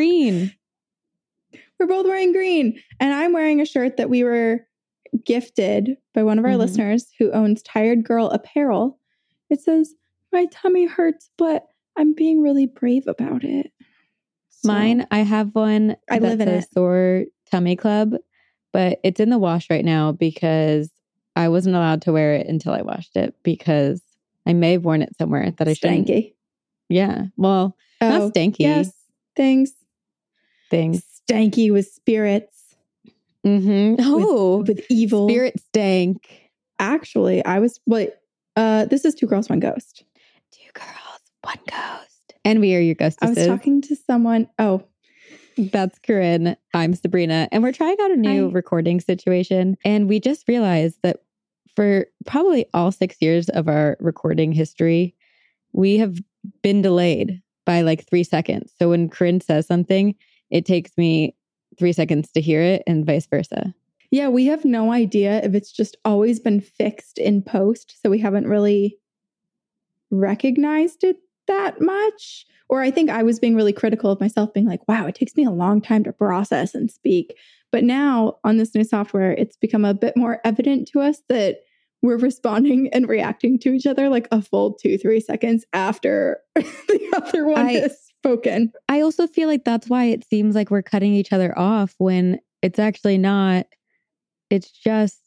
We're both wearing green. We're both wearing green. And I'm wearing a shirt that we were gifted by one of our Mhm. listeners who owns Tired Girl Apparel. It says, My tummy hurts, but I'm being really brave about it. So- Mine, I have one I that live in says it. Sore Tummy Club, but it's in the wash right now because I wasn't allowed to wear it until I washed it because I may have worn it somewhere that I shouldn't. stanky. Yeah. Well, Oh, not stanky Yes. Things. Things. Stanky with spirits, Mm-hmm. Oh, with evil. spirit stank. Actually, I was, what? uh, this is Two Girls, One Ghost. Two girls, one ghost. And we are your ghost. I was talking to someone. Oh, That's Corinne. I'm Sabrina. And we're trying out a new Hi. recording situation. And we just realized that for probably all six years of our recording history, we have been delayed by like three seconds. So when Corinne says something, it takes me three seconds to hear it and vice versa. Yeah, we have no idea if it's just always been fixed in post. So we haven't really recognized it that much. Or I think I was being really critical of myself, being like, wow, it takes me a long time to process and speak. But now on this new software, it's become a bit more evident to us that we're responding and reacting to each other like a full two, three seconds after the other one I- spoken. I also feel like that's why it seems like we're cutting each other off when it's actually not. It's just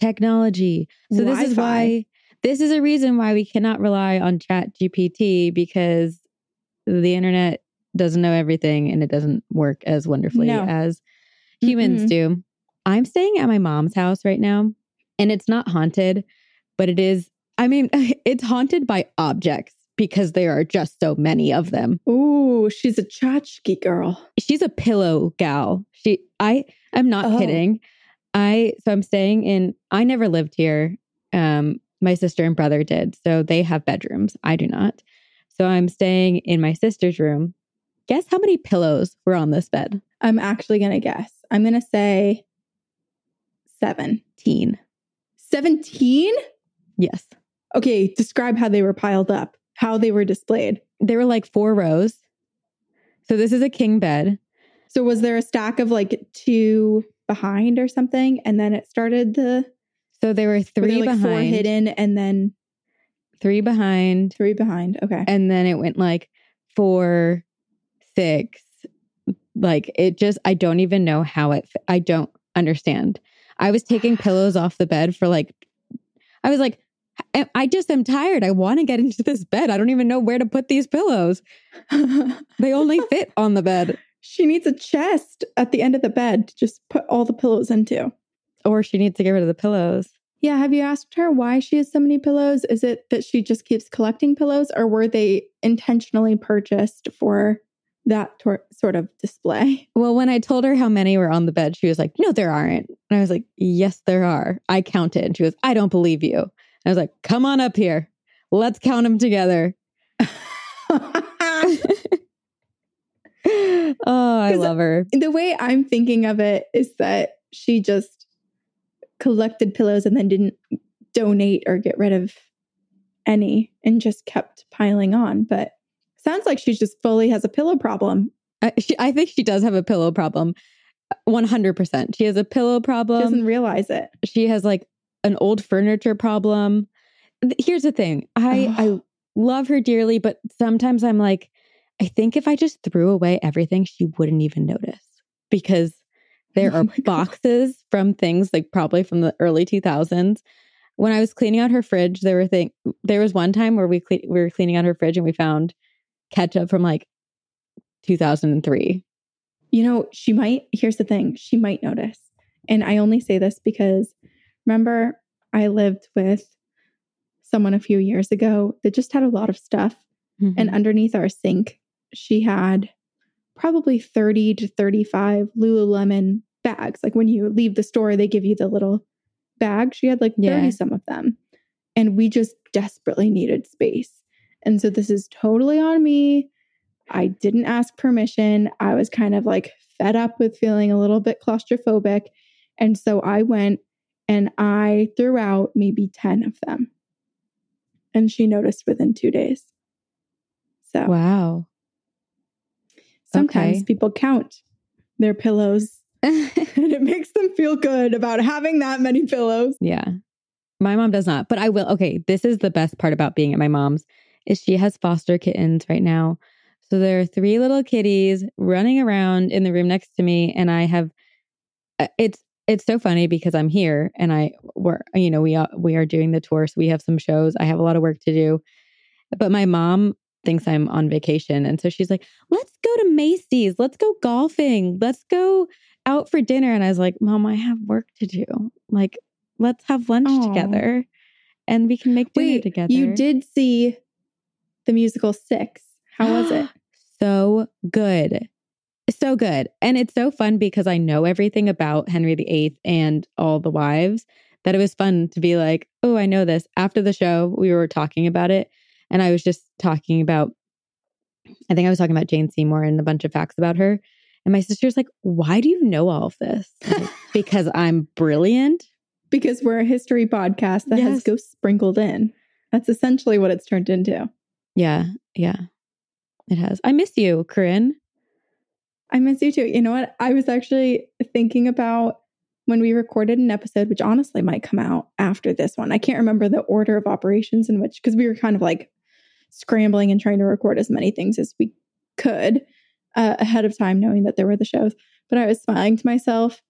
technology. So this is why this is a reason why we cannot rely on Chat GPT because the internet doesn't know everything and it doesn't work as wonderfully No. as humans Mm-mm. do. I'm staying at my mom's house right now and it's not haunted, but it is I mean, it's haunted by objects because there are just so many of them Ooh, she's a tchotchke girl. she's a pillow gal. She I I'm not Oh. kidding. I so I'm staying in I never lived here. Um my sister and brother did. So they have bedrooms. I do not. So I'm staying in my sister's room. Guess how many pillows were on this bed? I'm actually going to guess. I'm going to say 17. 17? Yes. Okay, describe how they were piled up, how they were displayed. There were like four rows. So this is a king bed. So, was there a stack of like two behind or something? And then it started the So there were were three there, like four behind. hidden and then Three behind. three behind. Okay. and then it went like four, six. Like it just, I don't even know how it. I don't understand. I was taking pillows off the bed for like, I was like, I just am tired. I want to get into this bed. I don't even know where to put these pillows. They only fit on the bed. she needs a chest at the end of the bed to just put all the pillows into. Or she needs to get rid of the pillows. Yeah. Have you asked her why she has so many pillows? Is it that she just keeps collecting pillows or were they intentionally purchased for that tor- sort of display? Well, when I told her how many were on the bed, she was like, No, there aren't. And I was like, Yes, there are. I counted. And she was, I don't believe you. I was like, Come on up here. Let's count them together. oh, I love her. the way I'm thinking of it is that she just collected pillows and then didn't donate or get rid of any and just kept piling on. But sounds like she just fully has a pillow problem. I, she, I think she does have a pillow problem. Uh, 100%. She has a pillow She problem. doesn't realize it. she has like an old furniture problem. Here's the thing. I I love her dearly, but sometimes I'm like I think if I just threw away everything, she wouldn't even notice because there Oh are my God. boxes from things like probably from the early 2000s. When I was cleaning out her fridge, there were thing there was one time where we cle- we were cleaning out her fridge and we found ketchup from like 2003. You know, she might, here's the thing, she might notice. And I only say this because remember, I lived with someone a few years ago that just had a lot of stuff. And Mhm. underneath our sink, she had probably 30 to 35 Lululemon bags. Like when you leave the store, they give you the little bag. She had like 30 Yeah. some of them. And we just desperately needed space. And so this is totally on me. I didn't ask permission. I was kind of like fed up with feeling a little bit claustrophobic. And so I went and I threw out maybe 10 of them. And she noticed within two days. So, wow. Sometimes Okay. people count their pillows and it makes them feel good about having that many pillows. yeah. My mom does not, but I will. Okay, this is the best part about being at my mom's is she has foster kittens right now. So there are three little kitties running around in the room next to me and I have uh, it's it's so funny because I'm here and I we're you know we are we are doing the tour so we have some shows. I have a lot of work to do. But my mom thinks I'm on vacation and so she's like, "Let's go to Macy's. Let's go golfing. Let's go out for dinner." And I was like, "Mom, I have work to do. Like, let's have lunch Aw. together and we can make dinner Wait, together." you did see the musical Six. How was it? so good. So good. And it's so fun because I know everything about Henry VIII and all the wives that it was fun to be like, oh, I know this. After the show, we were talking about it. And I was just talking about, I think I was talking about Jane Seymour and a bunch of facts about her. And my sister's like, why do you know all of this? Like, because I'm brilliant. Because we're a history podcast that has Yes. ghosts sprinkled in. That's essentially what it's turned into. Yeah. Yeah. It has. I miss you, Corinne. I miss you too. You know what? I was actually thinking about when we recorded an episode, which honestly might come out after this one. I can't remember the order of operations in which, because we were kind of like scrambling and trying to record as many things as we could uh, ahead of time, knowing that there were the shows. But I was smiling to myself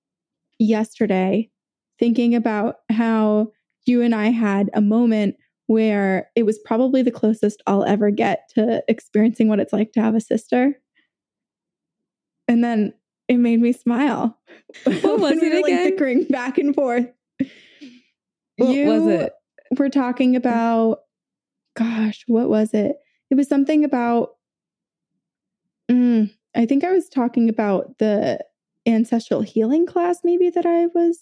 yesterday, thinking about how you and I had a moment where it was probably the closest I'll ever get to experiencing what it's like to have a sister. And then it made me smile. What was When we it were, like again? bickering back and forth. What you was it? were talking about, gosh, what was it? It was something about, mm, I think I was talking about the ancestral healing class, maybe that I was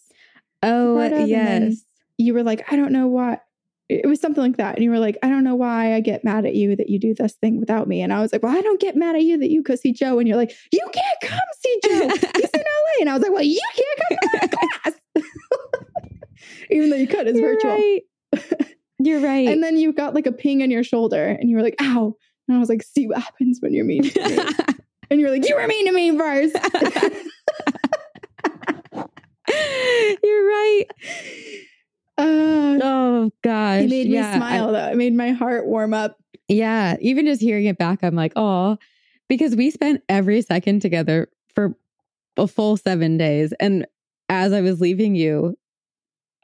Oh, part of, and then- yes. you were like, I don't know why. It was something like that. And you were like, I don't know why I get mad at you that you do this thing without me. And I was like, Well, I don't get mad at you that you go see Joe. And you're like, You can't come see Joe. He's in LA. And I was like, Well, you can't come to my class. Even though you could, it's You're virtual. right. You're right. And then you got like a ping on your shoulder and you were like, Ow. And I was like, See what happens when you're mean to me. and you were like, You were mean to me first. You're right. Uh, Oh gosh. it made me Yeah, I- smile though. It made my heart warm up. yeah. Even just hearing it back, I'm like, oh, because we spent every second together for a full seven days. And as I was leaving you,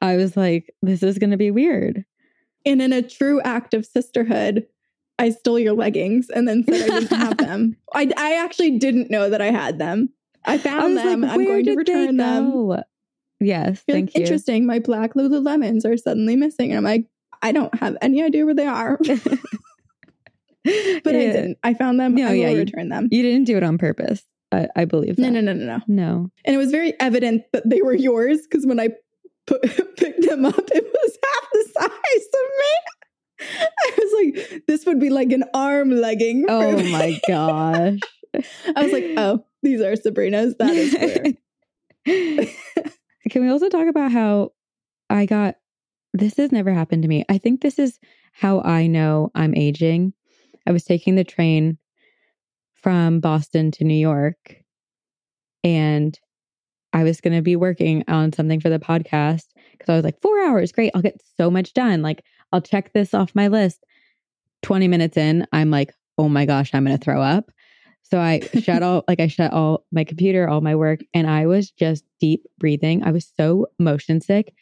I was like, this is going to be weird. And in a true act of sisterhood, I stole your leggings and then said I didn't have them. I, I actually didn't know that I had them. I I found was them. like, I'm going to return them. Yes. You're thank like, you. Interesting. My black Lululemons are suddenly missing. And I'm like, I don't have any idea where they are. but I didn't. I found them. No, I will yeah, you- return them. You didn't do it on purpose. I, I believe that. No, no, no, no, no. No. And it was very evident that they were yours because when I put, picked them up, it was half the size of me. I was like, this would be like an arm legging. Oh me. my gosh. I was like, oh, these are Sabrina's. That is clear. Can we also talk about how I got this has never happened to me. I think this is how I know I'm aging. I was taking the train from Boston to New York and I was going to be working on something for the podcast because I was like, four hours, great. I'll get so much done. Like, I'll check this off my list. 20 minutes in, I'm like, oh my gosh, I'm going to throw up. So I shut all, like, I shut all my computer, all my work, and I was just deep breathing. I was so motion sick.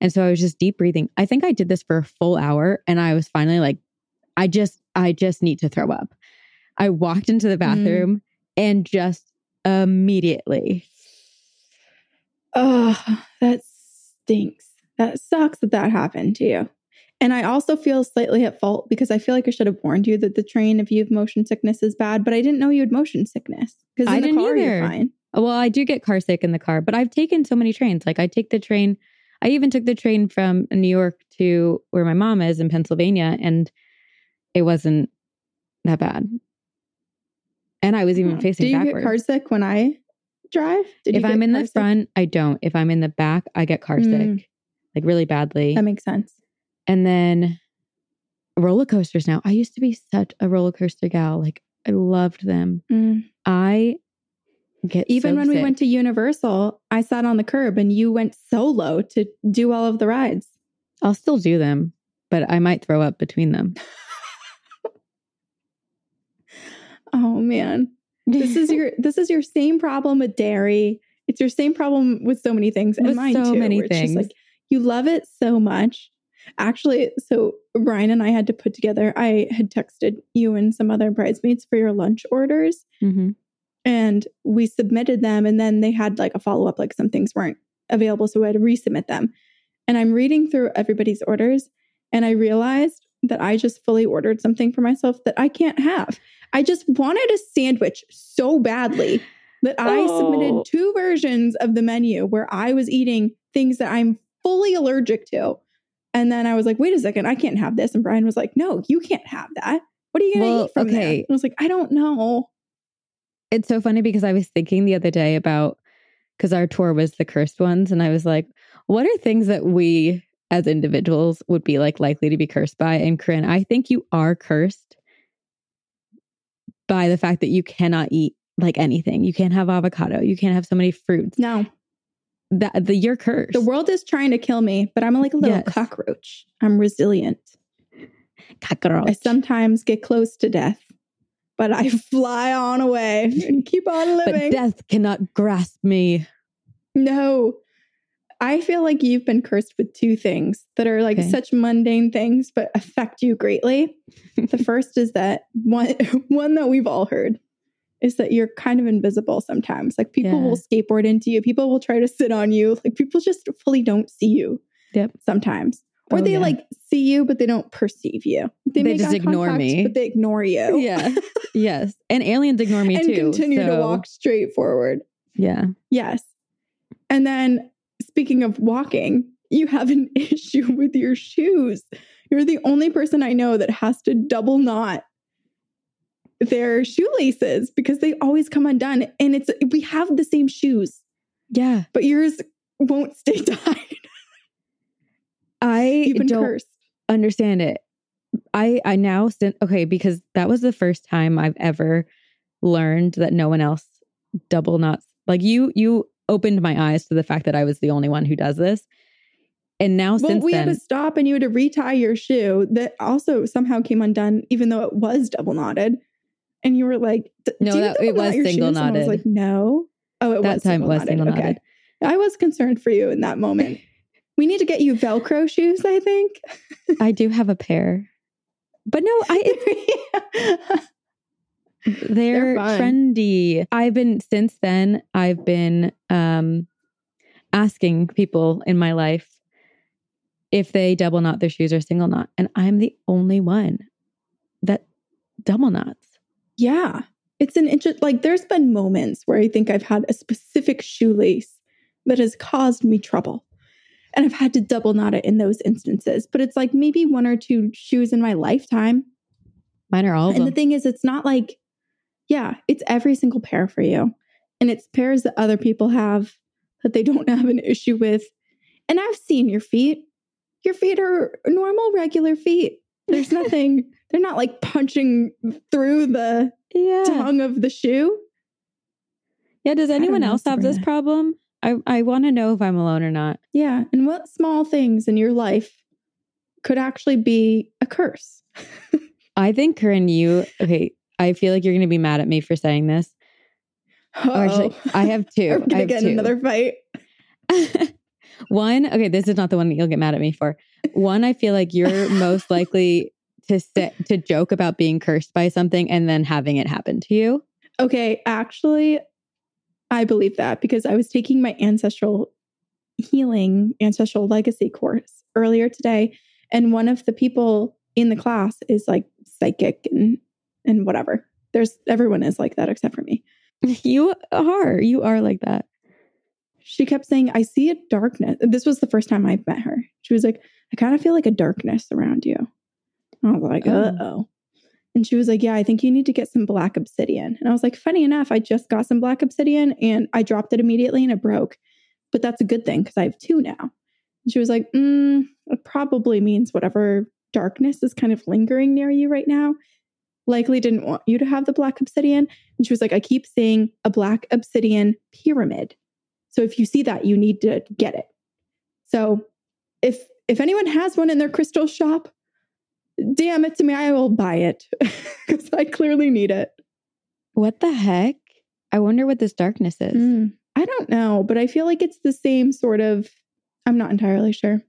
And so I was just deep breathing. I think I did this for a full hour and I was finally like, I just, I just need to throw up. I walked into the mm. bathroom and just immediately, Oh, that stinks. That sucks that that happened to you. And I also feel slightly at fault because I feel like I should have warned you that the train, if you have motion sickness, is bad. But I didn't know you had motion sickness because I in the didn't car either. you're fine. well, I do get car sick in the car, but I've taken so many trains. Like I take the train, I even took the train from New York to where my mom is in Pennsylvania, and it wasn't that bad. And I was even Oh. facing Do you backwards. get car sick when I drive? Did if I'm in the sick? front, I don't. If I'm in the back, I get car Mm. sick, like really badly. that makes sense. And then roller coasters now. I used to be such a roller coaster gal. Like I loved them. Mm. I get Even so when we went to Universal, I sat on the curb and you went solo to do all of the rides. I'll still do them, but I might throw up between them. Oh man. This is your this is your same problem with dairy. It's your same problem with so many things. And With mine so too. many where it's just things. like you love it so much. Actually, so Brian and I had to put together, I had texted you and some other bridesmaids for your lunch orders. Mhm. and we submitted them and then they had like a follow-up like some things weren't available so I had to resubmit them and i'm reading through everybody's orders and i realized that i just fully ordered something for myself that i can't have i just wanted a sandwich so badly that i Oh. submitted two versions of the menu where i was eating things that i'm fully allergic to and then i was like wait a second i can't have this and brian was like no you can't have that what are you gonna Well, eat from there. And i was like i don't know It's so funny because I was thinking the other day about because our tour was the cursed ones, and I was like, what are things that we as individuals would be like likely to be cursed by? And Corinne, I think you are cursed by the fact that you cannot eat like anything. You can't have avocado. You can't have so many fruits. no That the your curse. The world is trying to kill me, but I'm like a little Yes. cockroach. I'm resilient. Cockroach. I sometimes get close to death, but I fly on away and keep on but living. death cannot grasp me. no. I feel like you've been cursed with two things that are like Okay. such mundane things but affect you greatly. the first is that one one that we've all heard is that you're kind of invisible sometimes. Like people Yeah. will skateboard into you, people will try to sit on you. Like people just fully don't see you. Yep. Sometimes. Or Oh, they yeah. like see you, but they don't perceive you. They make just ignore contact, me. but they ignore you. Yeah. yes. And aliens ignore me and too. continue to walk straight forward. Yeah. Yes. And then speaking of walking, you have an issue with your shoes. You're the only person I know that has to double knot their shoelaces because they always come undone. And it's we have the same shoes, Yeah. but yours won't stay tied. I don't cursed. understand it. I I now sin- okay because that was the first time I've ever learned that no one else double knots. Like you you opened my eyes to the fact that I was the only one who does this. And now Well, since we then had to stop and you had to retie your shoe that also somehow came undone, even though it was double knotted. And you were like, No, that- it was your shoes?" single And I was knotted. like, no. Oh, it That was time it was single knotted. Okay. I was concerned for you in that moment. we need to get you Velcro shoes, I think. I do have a pair. But no, I they're, They're trendy. I've been since then I've been um asking people in my life if they double knot their shoes or single knot and I'm the only one that double knots. Yeah. It's an interest. Like, there's been moments where I think I've had a specific shoelace that has caused me trouble. And I've had to double knot it in those instances. But it's like maybe one or two shoes in my lifetime. Mine are all of and the thing is, it's not like, yeah, it's every single pair for you. And it's pairs that other people have that they don't have an issue with. And I've seen your feet. Your feet are normal, regular feet. There's nothing, they're not like punching through the yeah. tongue of the shoe. Yeah, does anyone else have this problem? I I want to know if I'm alone or not. Yeah. And what small things in your life could actually be a curse? I think Corinne, you okay. I feel like you're going to be mad at me for saying this. Or actually, Uh-oh. I have two. I'm gonna get two. another fight. one, okay, this is not the one that you'll get mad at me for. One, I feel like you're most likely to sit to joke about being cursed by something and then having it happen to you. Okay, actually, I believe that because I was taking my ancestral healing, ancestral legacy course earlier today, and one of the people in the class is like psychic and and whatever. There's everyone is like that except for me. You are. You are like that. She kept saying, "I see a darkness." This was the first time I met her. She was like, "I kind of feel like a darkness around you." I was like. "Uh oh." And she was like, Yeah, I think you need to get some black obsidian. And I was like, Funny enough, I just got some black obsidian and I dropped it immediately and it broke. But that's a good thing because I have two now. And she was like, mm, It probably means whatever darkness is kind of lingering near you right now likely didn't want you to have the black obsidian. And she was like, I keep seeing a black obsidian pyramid. So if you see that, you need to get it. So if if anyone has one in their crystal shop, damn it to me, I will buy it because I clearly need it. What the heck? I wonder what this darkness is. Mm, I don't know, but I feel like it's the same sort of. I'm not entirely sure.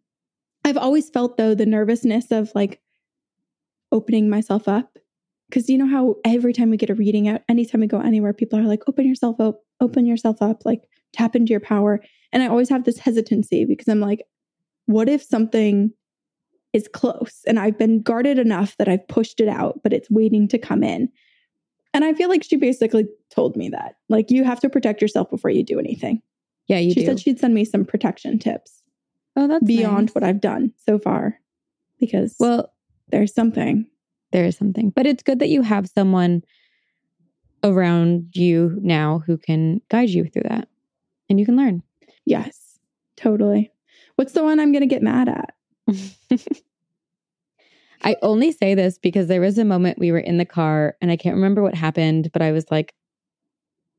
I've always felt though the nervousness of like opening myself up because you know how every time we get a reading out, anytime we go anywhere, people are like, "Open yourself up, open yourself up, like tap into your power." And I always have this hesitancy because I'm like, what if something is close and I've been guarded enough that I've pushed it out, but it's waiting to come in. And I feel like she basically told me that. Like, you have to protect yourself before you do anything. Yeah, you she do. said she'd send me some protection tips oh, that's beyond nice. what I've done so far because Well, there's something. there is something, but it's good that you have someone around you now who can guide you through that, and you can learn. Yes, totally. What's the one I'm going to get mad at? I only say this because there was a moment we were in the car and I can't remember what happened, but I was like,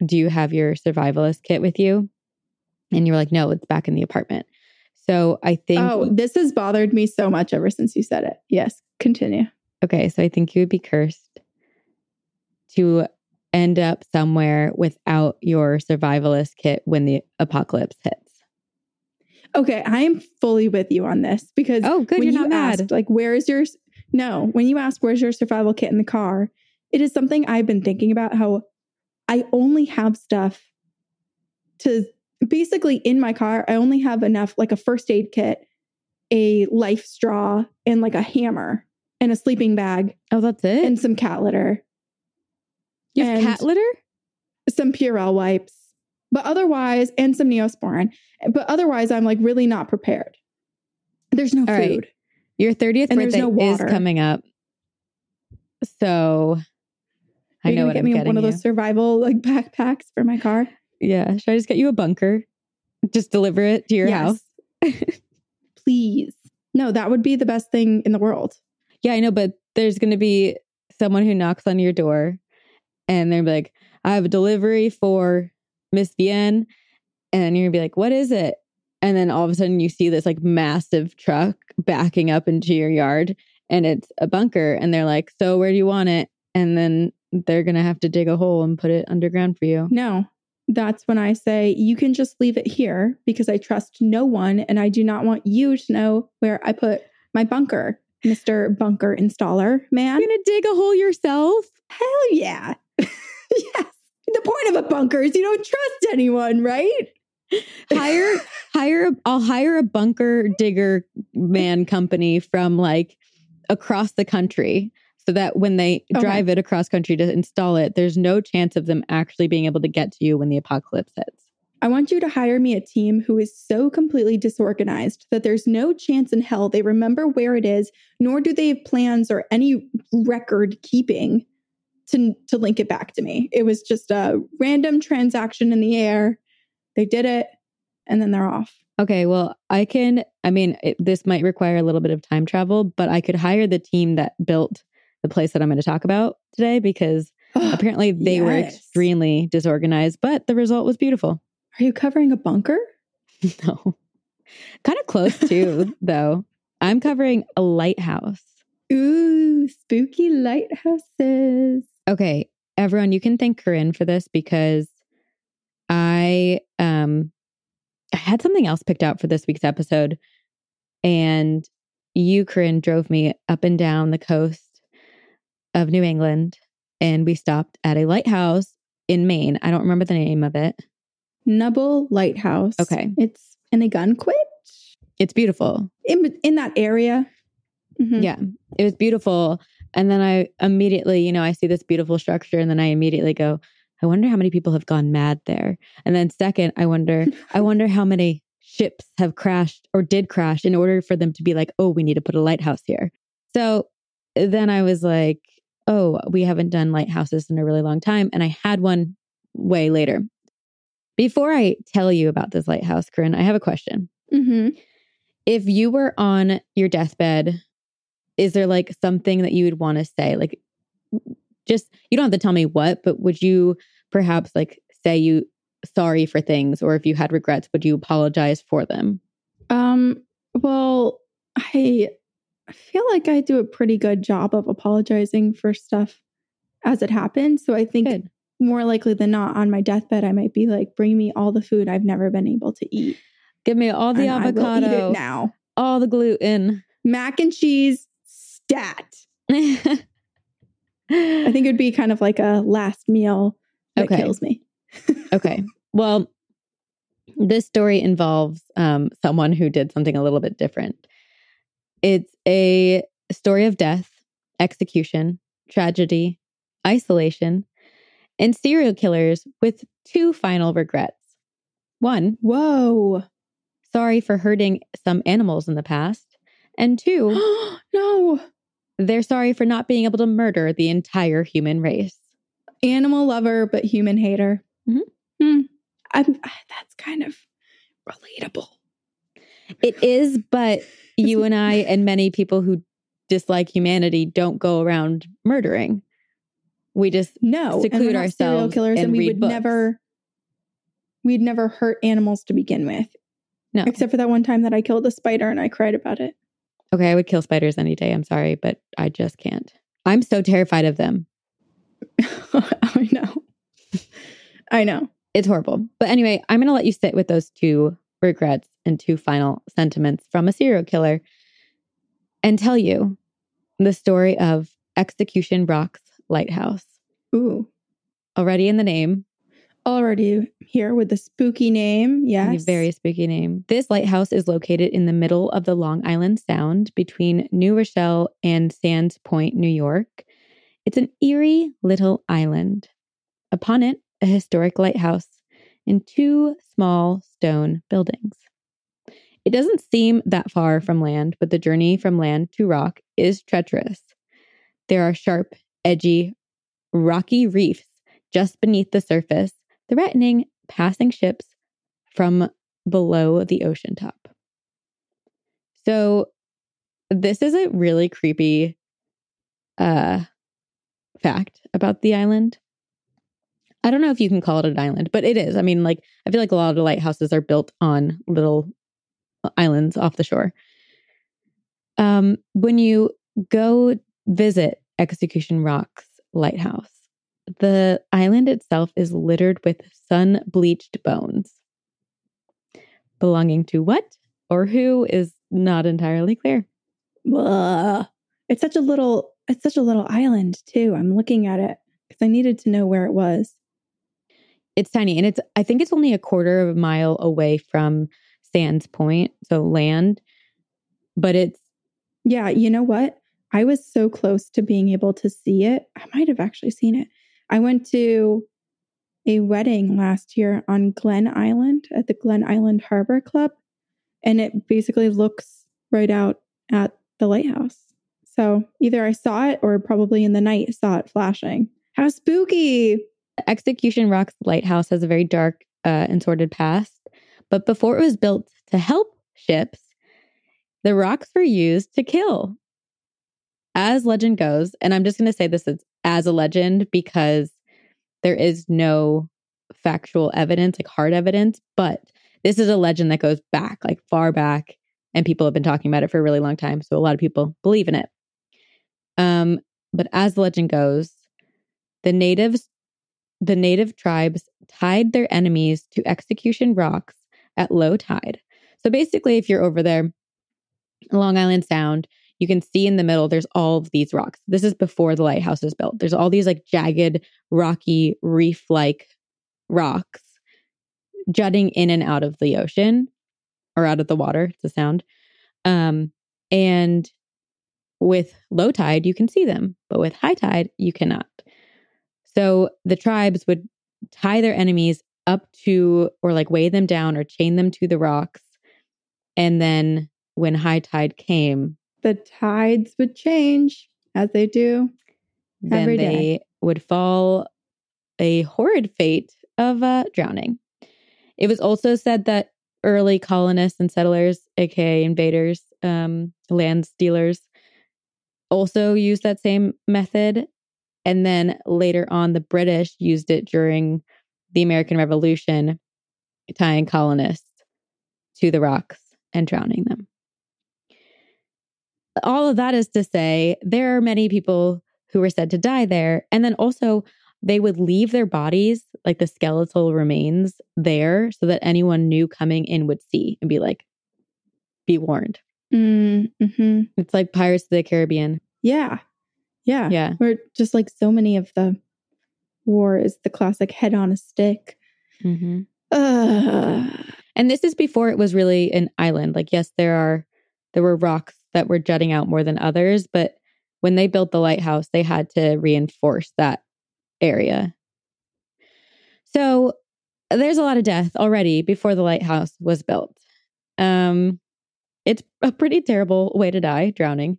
Do you have your survivalist kit with you? And you were like, No, it's back in the apartment. So I think, Oh, this has bothered me so much ever since you said it. Yes, continue. okay, so I think you would be cursed to end up somewhere without your survivalist kit when the apocalypse hits. Okay, I am fully with you on this because Oh, good. when You're you not mad. like, where is your no? When you ask where's your survival kit in the car, it is something I've been thinking about. How I only have stuff to basically in my car. I only have enough, like a first aid kit, a life straw, and like a hammer and a sleeping bag Oh, that's it? and some cat litter, you have and- cat litter? some Purell wipes, but otherwise, and some Neosporin. But otherwise, I'm like really not prepared. There's no All right. food. Your 30th And there's birthday no is coming up. So I know what get I'm me getting one of you. those survival like backpacks for my car. Yeah. Should I just get you a bunker? Just deliver it to your Yes. house? Please. No, that would be the best thing in the world. Yeah, I know, but there's going to be someone who knocks on your door and they're like, I have a delivery for Miss Bien. And you're to be like, what is it? And then all of a sudden you see this like massive truck backing up into your yard and it's a bunker. And they're like, so where do you want it? And then they're to have to dig a hole and put it underground for you. No, that's when I say you can just leave it here because I trust no one and I do not want you to know where I put my bunker, Mr. Bunker Installer man. You're going to dig a hole yourself? Hell yeah. yes. The point of a bunker is you don't trust anyone, right? hire hire I'll hire a bunker digger man company from like across the country so that when they Okay. drive it across country to install it there's no chance of them actually being able to get to you when the apocalypse hits. I want you to hire me a team who is so completely disorganized that there's no chance in hell they remember where it is, nor do they have plans or any record keeping to, to link it back to me. It was just a random transaction in the air. They did it and then they're off. Okay, well, I can I mean it, this might require a little bit of time travel, but I could hire the team that built the place that I'm going to talk about today because oh, apparently they were extremely disorganized, but the result was beautiful. Are you covering a bunker? No. kind of close too, though. I'm covering a lighthouse. Ooh, spooky lighthouses. Okay, everyone, you can thank Corinne for this because I um I had something else picked out for this week's episode. And you, Corinne, drove me up and down the coast of New England and we stopped at a lighthouse in Maine. I don't remember the name of it. Nubble Lighthouse. Okay. It's in Ogunquit It's beautiful. in, in that area. Mhm. Yeah, it was beautiful. And then I immediately, you know, I see this beautiful structure and then I immediately go, I wonder how many people have gone mad there. And then second, I wonder, I wonder how many ships have crashed or did crash in order for them to be like, oh, we need to put a lighthouse here. So then I was like, oh, we haven't done lighthouses in a really long time. And I had one way later. Before I tell you about this lighthouse, Corinne, I have a question Mhm. if you were on your deathbed, is there like something that you would want to say? Like, Just you don't have to tell me what, but would you perhaps like say you sorry for things or if you had regrets, would you apologize for them? Um, well, I feel like I do a pretty good job of apologizing for stuff as it happens. So I think Good. more likely than not on my deathbed, I might be like, bring me all the food I've never been able to eat. Give me all the and I will eat avocado, it now. all the gluten. Mac and cheese stat. I think it would be kind of like a last meal that Okay. kills me. okay. Well, this story involves um, someone who did something a little bit different. It's a story of death, execution, tragedy, isolation, and serial killers with two final regrets. One, Whoa. sorry for hurting some animals in the past. And two, no. They're sorry for not being able to murder the entire human race. Animal lover, but human hater. Mhm. Hmm. I'm, that's kind of relatable. It is, but you and I and many people who dislike humanity don't go around murdering. We just No, Seclude we're not serial ourselves killers, and and, we would books. never, we'd never hurt animals to begin with, no. except for that one time that I killed a spider and I cried about it. Okay, I would kill spiders any day. I'm sorry, but I just can't. I'm so terrified of them. I know, I know. It's horrible. But anyway, I'm going to let you sit with those two regrets and two final sentiments from a serial killer and tell you the story of Execution Rocks Lighthouse. Ooh, Already in the name, already here with the spooky name. A Yes, very spooky name. This lighthouse is located in the middle of the Long Island Sound between New Rochelle and Sands Point, New York. It's an eerie little island. Upon it, a historic lighthouse and two small stone buildings. It doesn't seem that far from land, but the journey from land to rock is treacherous. There are sharp, edgy, rocky reefs just beneath the surface, threatening passing ships from below the ocean top. So this is a really creepy uh fact about the island. I don't know if you can call it an island, but it is. I mean, like I feel like a lot of the lighthouses are built on little islands off the shore. Um when you go visit Execution Rocks Lighthouse, the island itself is littered with sun bleached bones. Belonging to what or who is not entirely clear. Blah. It's such a little. It's such a little island too. I'm looking at it because I needed to know where it was. It's tiny and it's I think it's only a quarter of a mile away from Sands Point, so land. But it's Yeah, you know what? I was so close to being able to see it. I might have actually seen it. I went to a wedding last year on Glen Island at the Glen Island Harbor Club, and it basically looks right out at the lighthouse. So either I saw it or probably in the night saw it flashing. How spooky! Execution Rocks Lighthouse has a very dark uh, and sordid past. But before it was built to help ships, the rocks were used to kill. As legend goes, and I'm just going to say this is as a legend because there is no factual evidence, like hard evidence, but this is a legend that goes back, like far back, and people have been talking about it for a really long time. So a lot of people believe in it. Um, but as the legend goes, the natives the native tribes tied their enemies to execution rocks at low tide. So basically, if you're over there, Long Island Sound, you can see in the middle, there's all of these rocks. This is before the lighthouse is built. There's all these like jagged, rocky, reef like rocks jutting in and out of the ocean or out of the water. It's a sound. Um, and with low tide, you can see them, but with high tide, you cannot. So the tribes would tie their enemies up to, or like weigh them down or chain them to the rocks. And then when high tide came, The tides would change as they do. then they day. would fall a horrid fate of uh, drowning. It was also said that early colonists and settlers, aka invaders, um, land stealers, also used that same method. And then later on, the British used it during the American Revolution, tying colonists to the rocks and drowning them. All of that is to say, there are many people who were said to die there. And then also, they would leave their bodies, like the skeletal remains, there so that anyone new coming in would see and be like, be warned. Mm-hmm. It's like Pirates of the Caribbean. Yeah. Yeah. Yeah. Or just like so many of the war is the classic head on a stick. Mm-hmm. Ugh. And this is before it was really an island. Like, yes, there are there were rocks that were jutting out more than others, but when they built the lighthouse, they had to reinforce that area. So there's a lot of death already before the lighthouse was built. Um, it's a pretty terrible way to die, drowning.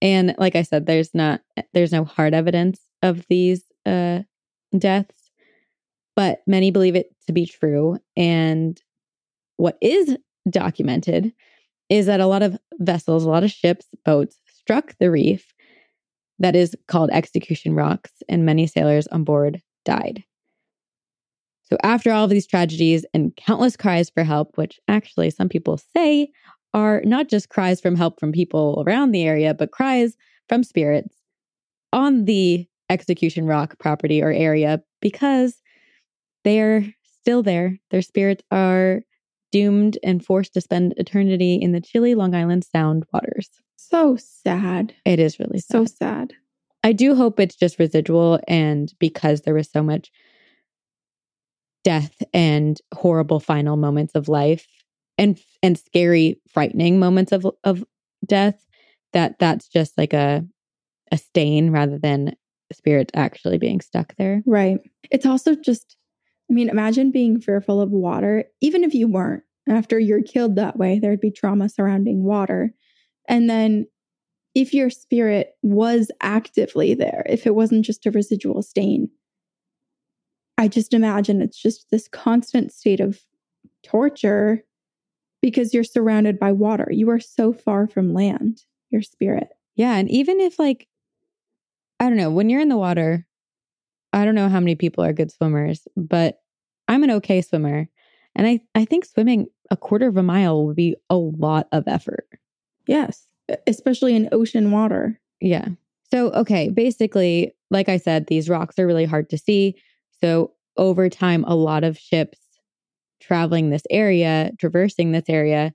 And like I said, there's not there's no hard evidence of these uh, deaths, but many believe it to be true. And what is documented is that a lot of vessels, a lot of ships, boats struck the reef that is called Execution Rocks, and many sailors on board died. So, after all of these tragedies and countless cries for help, which actually some people say are not just cries from help from people around the area, but cries from spirits on the Execution Rock property or area because they're still there. Their spirits are doomed and forced to spend eternity in the chilly Long Island Sound waters. So sad. It is really sad. So sad. I do hope it's just residual and because there was so much death and horrible final moments of life and and scary frightening moments of of death that that's just like a a stain rather than spirits actually being stuck there. Right. It's also just I mean, imagine being fearful of water, even if you weren't. After you're killed that way, there'd be trauma surrounding water. And then if your spirit was actively there, if it wasn't just a residual stain, I just imagine it's just this constant state of torture because you're surrounded by water. You are so far from land, your spirit. Yeah. And even if, like, I don't know, when you're in the water, I don't know how many people are good swimmers, but I'm an okay swimmer. And I, I think swimming a quarter of a mile would be a lot of effort. Yes, especially in ocean water. Yeah. So, okay, basically, like I said, these rocks are really hard to see. So, over time, a lot of ships traveling this area, traversing this area,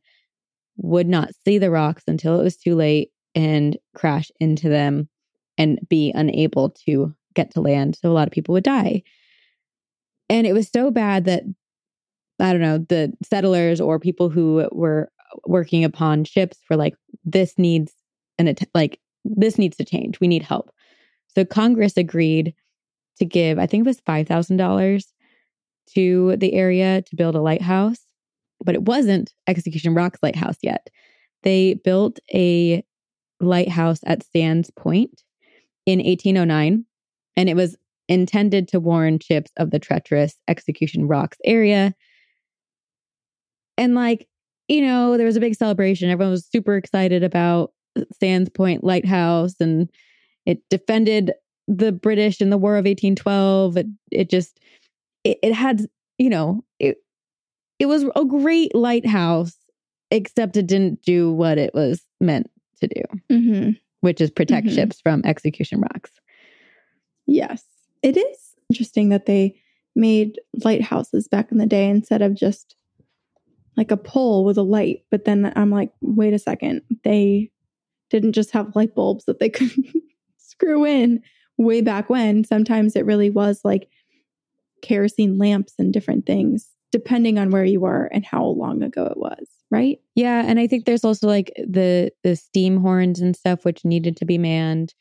would not see the rocks until it was too late and crash into them and be unable to get to land. So, a lot of people would die. And it was so bad that I don't know, the settlers or people who were working upon ships were like, this needs an att- like this needs to change. We need help. So Congress agreed to give, I think it was five thousand dollars to the area to build a lighthouse, but it wasn't Execution Rock's lighthouse yet. They built a lighthouse at Sands Point in 1809, and it was intended to warn ships of the treacherous Execution Rocks area. And like, you know, there was a big celebration. Everyone was super excited about Sands Point Lighthouse and it defended the British in the War of 1812. It, it just, it, it had, you know, it, it was a great lighthouse, except it didn't do what it was meant to do, Mm-hmm. which is protect Mhm. ships from execution rocks. Yes. It is interesting that they made lighthouses back in the day instead of just like a pole with a light. But then I'm like, wait a second. They didn't just have light bulbs that they could screw in way back when. Sometimes it really was like kerosene lamps and different things, depending on where you were and how long ago it was, right? Yeah, and I think there's also like the the steam horns and stuff which needed to be manned,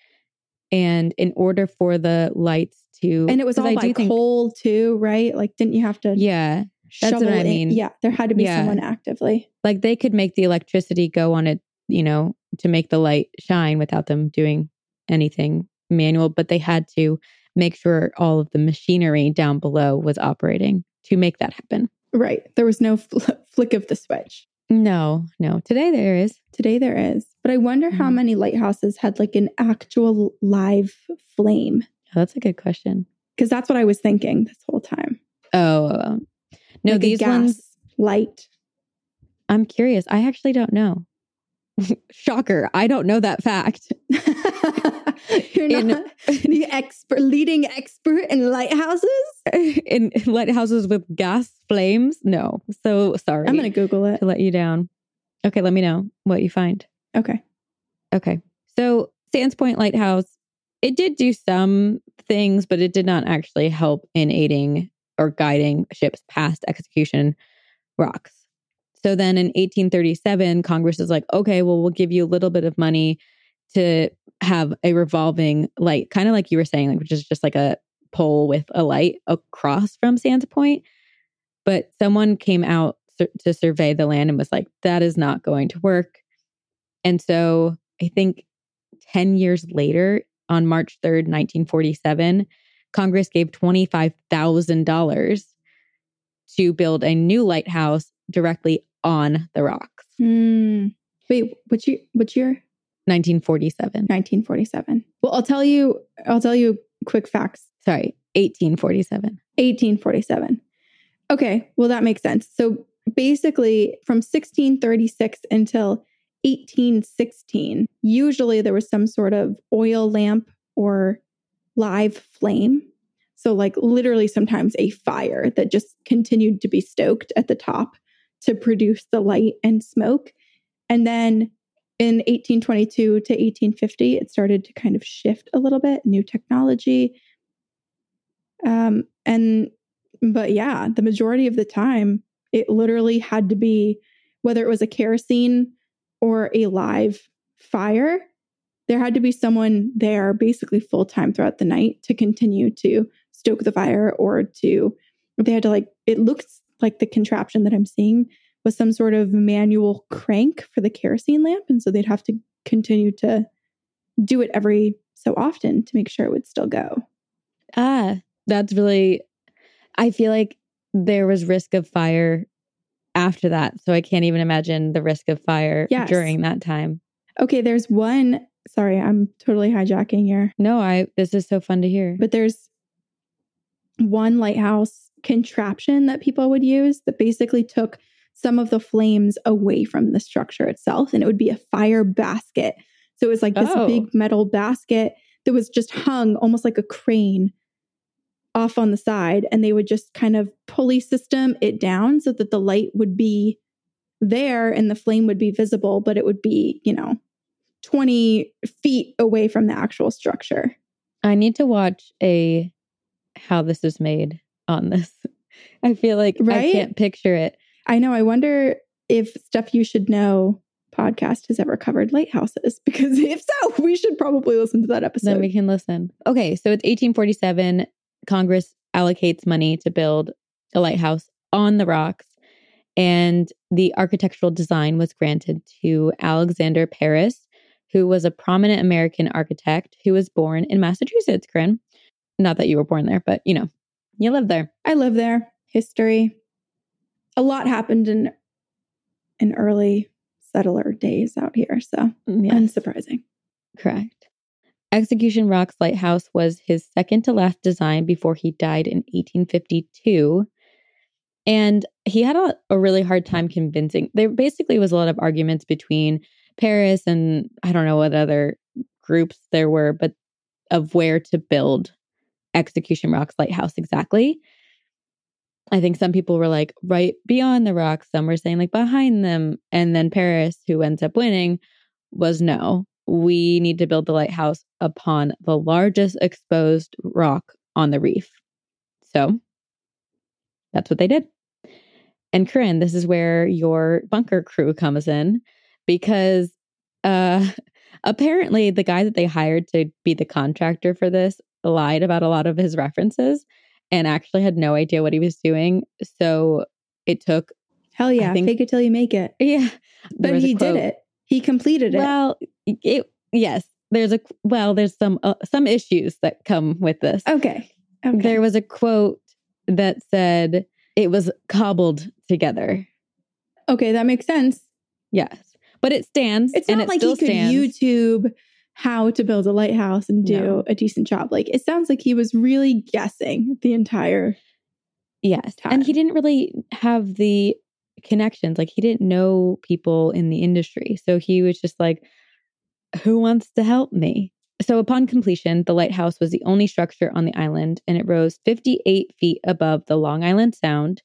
and in order for the lights to And it was all I by think- coal too, right? Like, didn't you have to Yeah, that's what I in- mean. Yeah, there had to be Yeah. someone actively. like they could make the electricity go on it, you know, to make the light shine without them doing anything manual, but they had to make sure all of the machinery down below was operating to make that happen. Right. There was no fl- flick of the switch. No, no. Today there is. Today there is. But I wonder how Mhm. many lighthouses had like an actual live flame that's a good question. Because that's what I was thinking this whole time. Oh, no, Like these gas ones, light. I'm curious. I actually don't know. Shocker. I don't know that fact. You're In- not the expert, leading expert in lighthouses. in lighthouses with gas flames? No. So sorry I'm going to Google it. to let you down. Okay, let me know what you find. Okay. Okay. So Sands Point Lighthouse, it did do some things, but it did not actually help in aiding or guiding ships past execution rocks. So then in 1837, Congress is like, okay, well, we'll give you a little bit of money to have a revolving light, kind of like you were saying, like which is just like a pole with a light across from Sands Point. But someone came out sur- to survey the land and was like, that is not going to work. And so I think 10 years later, on March 3rd, 1947, Congress gave $25,000 to build a new lighthouse directly on the rocks. Hmm. Wait, which year? Which year? 1947. 1947. Well, I'll tell you. I'll tell you quick facts. Sorry, 1847. 1847. Okay, well that makes sense. So basically, from 1636 until 1816, usually there was some sort of oil lamp or live flame. So, like literally, sometimes a fire that just continued to be stoked at the top to produce the light and smoke. And then in 1822 to 1850, it started to kind of shift a little bit, new technology. Um, and, but yeah, the majority of the time, it literally had to be whether it was a kerosene or a live fire, there had to be someone there basically full time throughout the night to continue to stoke the fire or to, they had to like, it looks like the contraption that I'm seeing was some sort of manual crank for the kerosene lamp. And so they'd have to continue to do it every so often to make sure it would still go. Ah, that's really, I feel like there was risk of fire after that. So I can't even imagine the risk of fire Yes. during that time. Okay, there's one. Sorry, I'm totally hijacking here. No, I, this is so fun to hear. But there's one lighthouse contraption that people would use that basically took some of the flames away from the structure itself. And it would be a fire basket. So it was like this Oh. big metal basket that was just hung almost like a crane off on the side. And they would just kind of pulley system it down so that the light would be there and the flame would be visible, but it would be, you know, 20 feet away from the actual structure. I need to watch a how this is made on this. I feel like I can't picture it. I know. I wonder if Stuff You Should Know podcast has ever covered lighthouses because if so, we should probably listen to that episode. Then we can listen. Okay, so it's 1847. Congress allocates money to build a lighthouse on the rocks, and the architectural design was granted to Alexander Paris, who was a prominent American architect who was born in Massachusetts, Corinne. Not that you were born there, but you know, you live there. I live there. History. A lot happened in in early settler days out here, so mm, Yes. unsurprising. Correct. Execution Rocks Lighthouse was his second to last design before he died in 1852. And he had a, a really hard time convincing. There basically was a lot of arguments between Paris and I don't know what other groups there were, but of where to build Execution Rocks Lighthouse exactly. I think some people were like right beyond the rocks. Some were saying like behind them. And then Paris, who ends up winning, was no, we need to build the lighthouse upon the largest exposed rock on the reef. So that's what they did. And Corinne, this is where your bunker crew comes in because uh, apparently the guy that they hired to be the contractor for this lied about a lot of his references and actually had no idea what he was doing. So it took, Hell yeah, think- fake it till you make it. yeah. But he did it. He completed it. Well, it, yes, there's a well, there's some uh, some issues that come with this. okay. Okay. There was a quote that said it was cobbled together. okay, that makes sense. Yes, but it stands. It's not it like he could stands. YouTube how to build a lighthouse and do No. a decent job. Like it sounds like he was really guessing the entire Yes. time. And he didn't really have the connections. Like he didn't know people in the industry. So he was just like, who wants to help me? So upon completion, the lighthouse was the only structure on the island and it rose 58 feet above the Long Island Sound.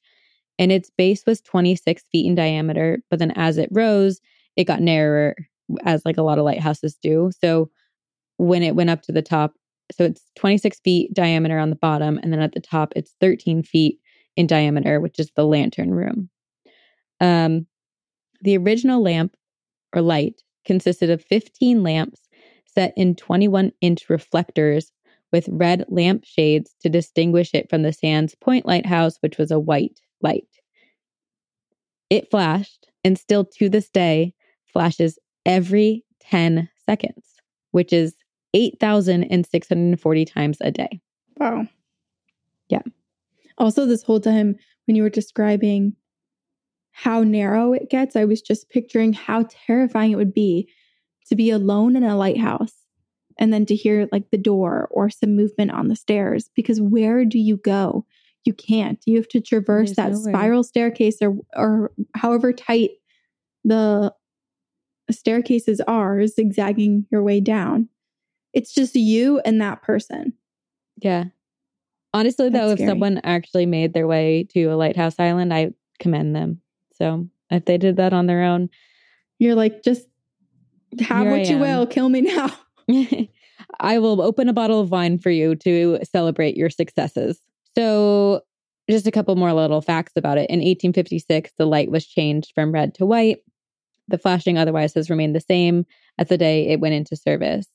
And its base was 26 feet in diameter. But then as it rose, it got narrower, as like a lot of lighthouses do. So when it went up to the top, so it's 26 feet diameter on the bottom. And then at the top, it's 13 feet in diameter, which is the lantern room. Um, the original lamp or light consisted of 15 lamps set in 21 inch reflectors with red lamp shades to distinguish it from the Sands Point Lighthouse, which was a white light. It flashed and still to this day flashes every 10 seconds, which is 8,640 times a day. Wow. Yeah. Also, this whole time when you were describing how narrow it gets, I was just picturing how terrifying it would be to be alone in a lighthouse and then to hear like the door or some movement on the stairs. Because where do you go? You can't. You have to traverse There's that nowhere. spiral staircase or or however tight the staircases are, zigzagging your way down. It's just you and that person. Yeah. Honestly, though, That's if someone actually made their way to a lighthouse island, I commend them. So if they did that on their own, You're like, just have what you will, kill me now. I will open a bottle of wine for you to celebrate your successes. So, just a couple more little facts about it. In 1856, the light was changed from red to white. The flashing otherwise has remained the same as the day it went into service.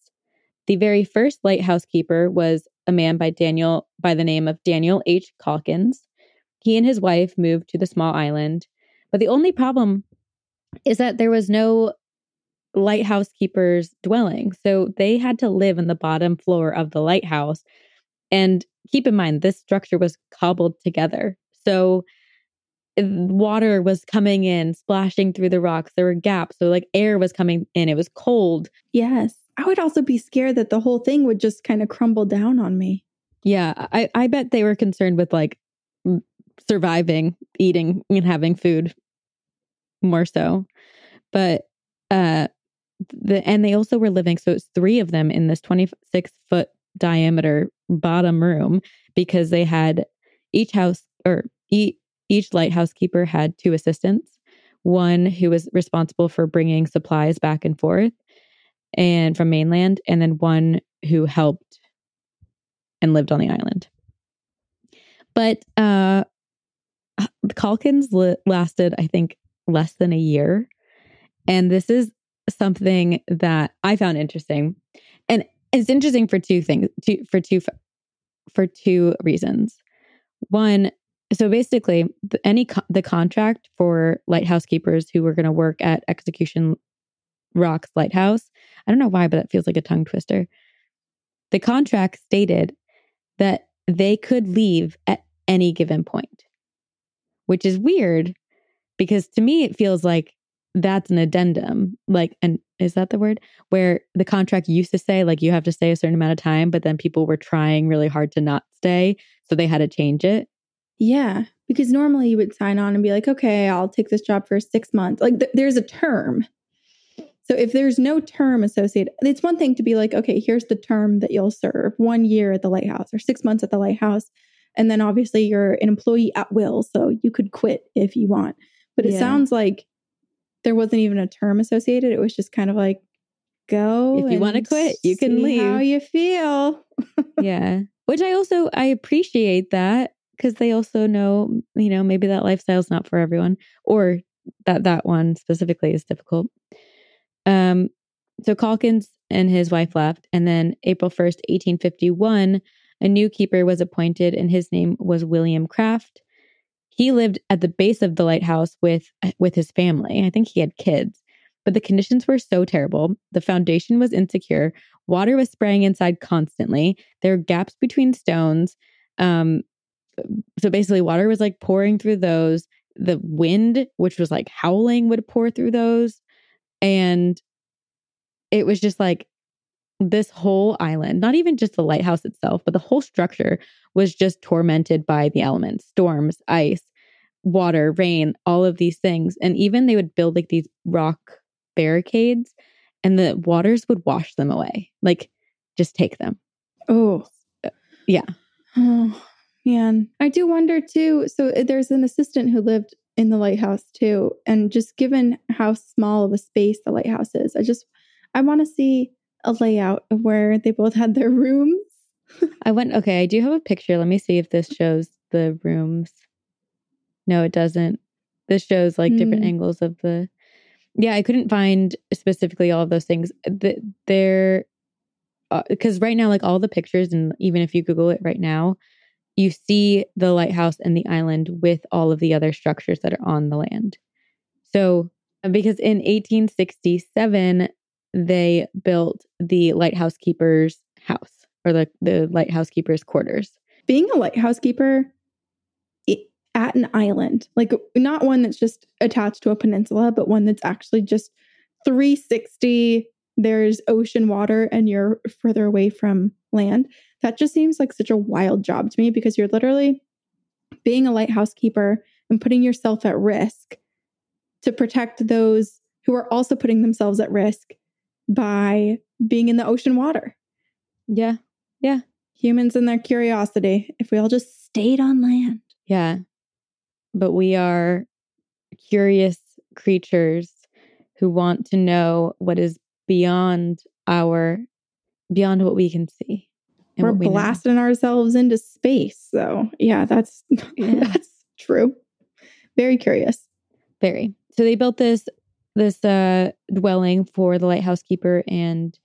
The very first lighthouse keeper was a man by Daniel by the name of Daniel H. Calkins. He and his wife moved to the small island, but the only problem is that there was no lighthouse keeper's dwelling. So they had to live in the bottom floor of the lighthouse. And keep in mind, this structure was cobbled together. So water was coming in, splashing through the rocks. There were gaps. So, like, air was coming in. It was cold. Yes. I would also be scared that the whole thing would just kind of crumble down on me. Yeah. I, I bet they were concerned with like surviving, eating, and having food more so. But, uh, the and they also were living so it's three of them in this 26 foot diameter bottom room because they had each house or each, each lighthouse keeper had two assistants one who was responsible for bringing supplies back and forth and from mainland and then one who helped and lived on the island. But uh calkins lasted i think less than a year. And this is something that I found interesting, and it's interesting for two things, two, for two for two reasons. One, so basically, the, any co- the contract for lighthouse keepers who were going to work at Execution Rocks Lighthouse. I don't know why, but it feels like a tongue twister. The contract stated that they could leave at any given point, which is weird because to me it feels like that's an addendum like and is that the word where the contract used to say like you have to stay a certain amount of time but then people were trying really hard to not stay so they had to change it Yeah. Because normally you would sign on and be like, okay, I'll take this job for six months. Like th- there's a term. So if there's no term associated, it's one thing to be like, okay, here's the term that you'll serve one year at the lighthouse or six months at the lighthouse. And then obviously you're an employee at will. So you could quit if you want. But it Yeah. sounds like there wasn't even a term associated. It was just kind of like, go. If you wanna quit, you can see How leave. you feel. yeah which i also i appreciate that because they also know you know maybe that lifestyle's not for everyone or that that one specifically is difficult. Um so calkins and his wife left and then april 1st 1851 a new keeper was appointed and his name was william Craft. he lived at the base of the lighthouse with with his family. I think he had kids. But the conditions were so terrible the foundation was insecure water was spraying inside constantly there were gaps between stones um so basically water was like pouring through those the wind which was like howling would pour through those and it was just like this whole island, not even just the lighthouse itself, but the whole structure was just tormented by the elements, storms, ice, water, rain, all of these things. And even they would build like these rock barricades and the waters would wash them away. Like just take them. Oh. Yeah. Oh, man. I do wonder too. So uh, there's an assistant who lived in the lighthouse too. And just given how small of a space the lighthouse is, I just, I want to see a layout of where they both had their rooms. I went, okay, I do have a picture. Let me see if this shows the rooms. No, it doesn't. This shows like different Mm. angles of the. Yeah, I couldn't find specifically all of those things. The, they're because right now, like all the pictures, and even if you Google it right now, you see the lighthouse and the island with all of the other structures that are on the land. So, because in 1867, they built the lighthouse keeper's house or the, the lighthouse keeper's quarters. Being a lighthouse keeper at an island, like not one that's just attached to a peninsula, but one that's actually just 360. There's ocean water and you're further away from land. That just seems like such a wild job to me because you're literally being a lighthouse keeper and putting yourself at risk to protect those who are also putting themselves at risk by being in the ocean water. Yeah. Yeah. Humans and their curiosity. If we all just stayed on land. Yeah. But we are curious creatures who want to know what is beyond our beyond what we can see. and We're we know. blasting ourselves into space. So yeah, that's Yeah. that's true. Very curious. Very. So they built this this uh dwelling for the lighthouse keeper and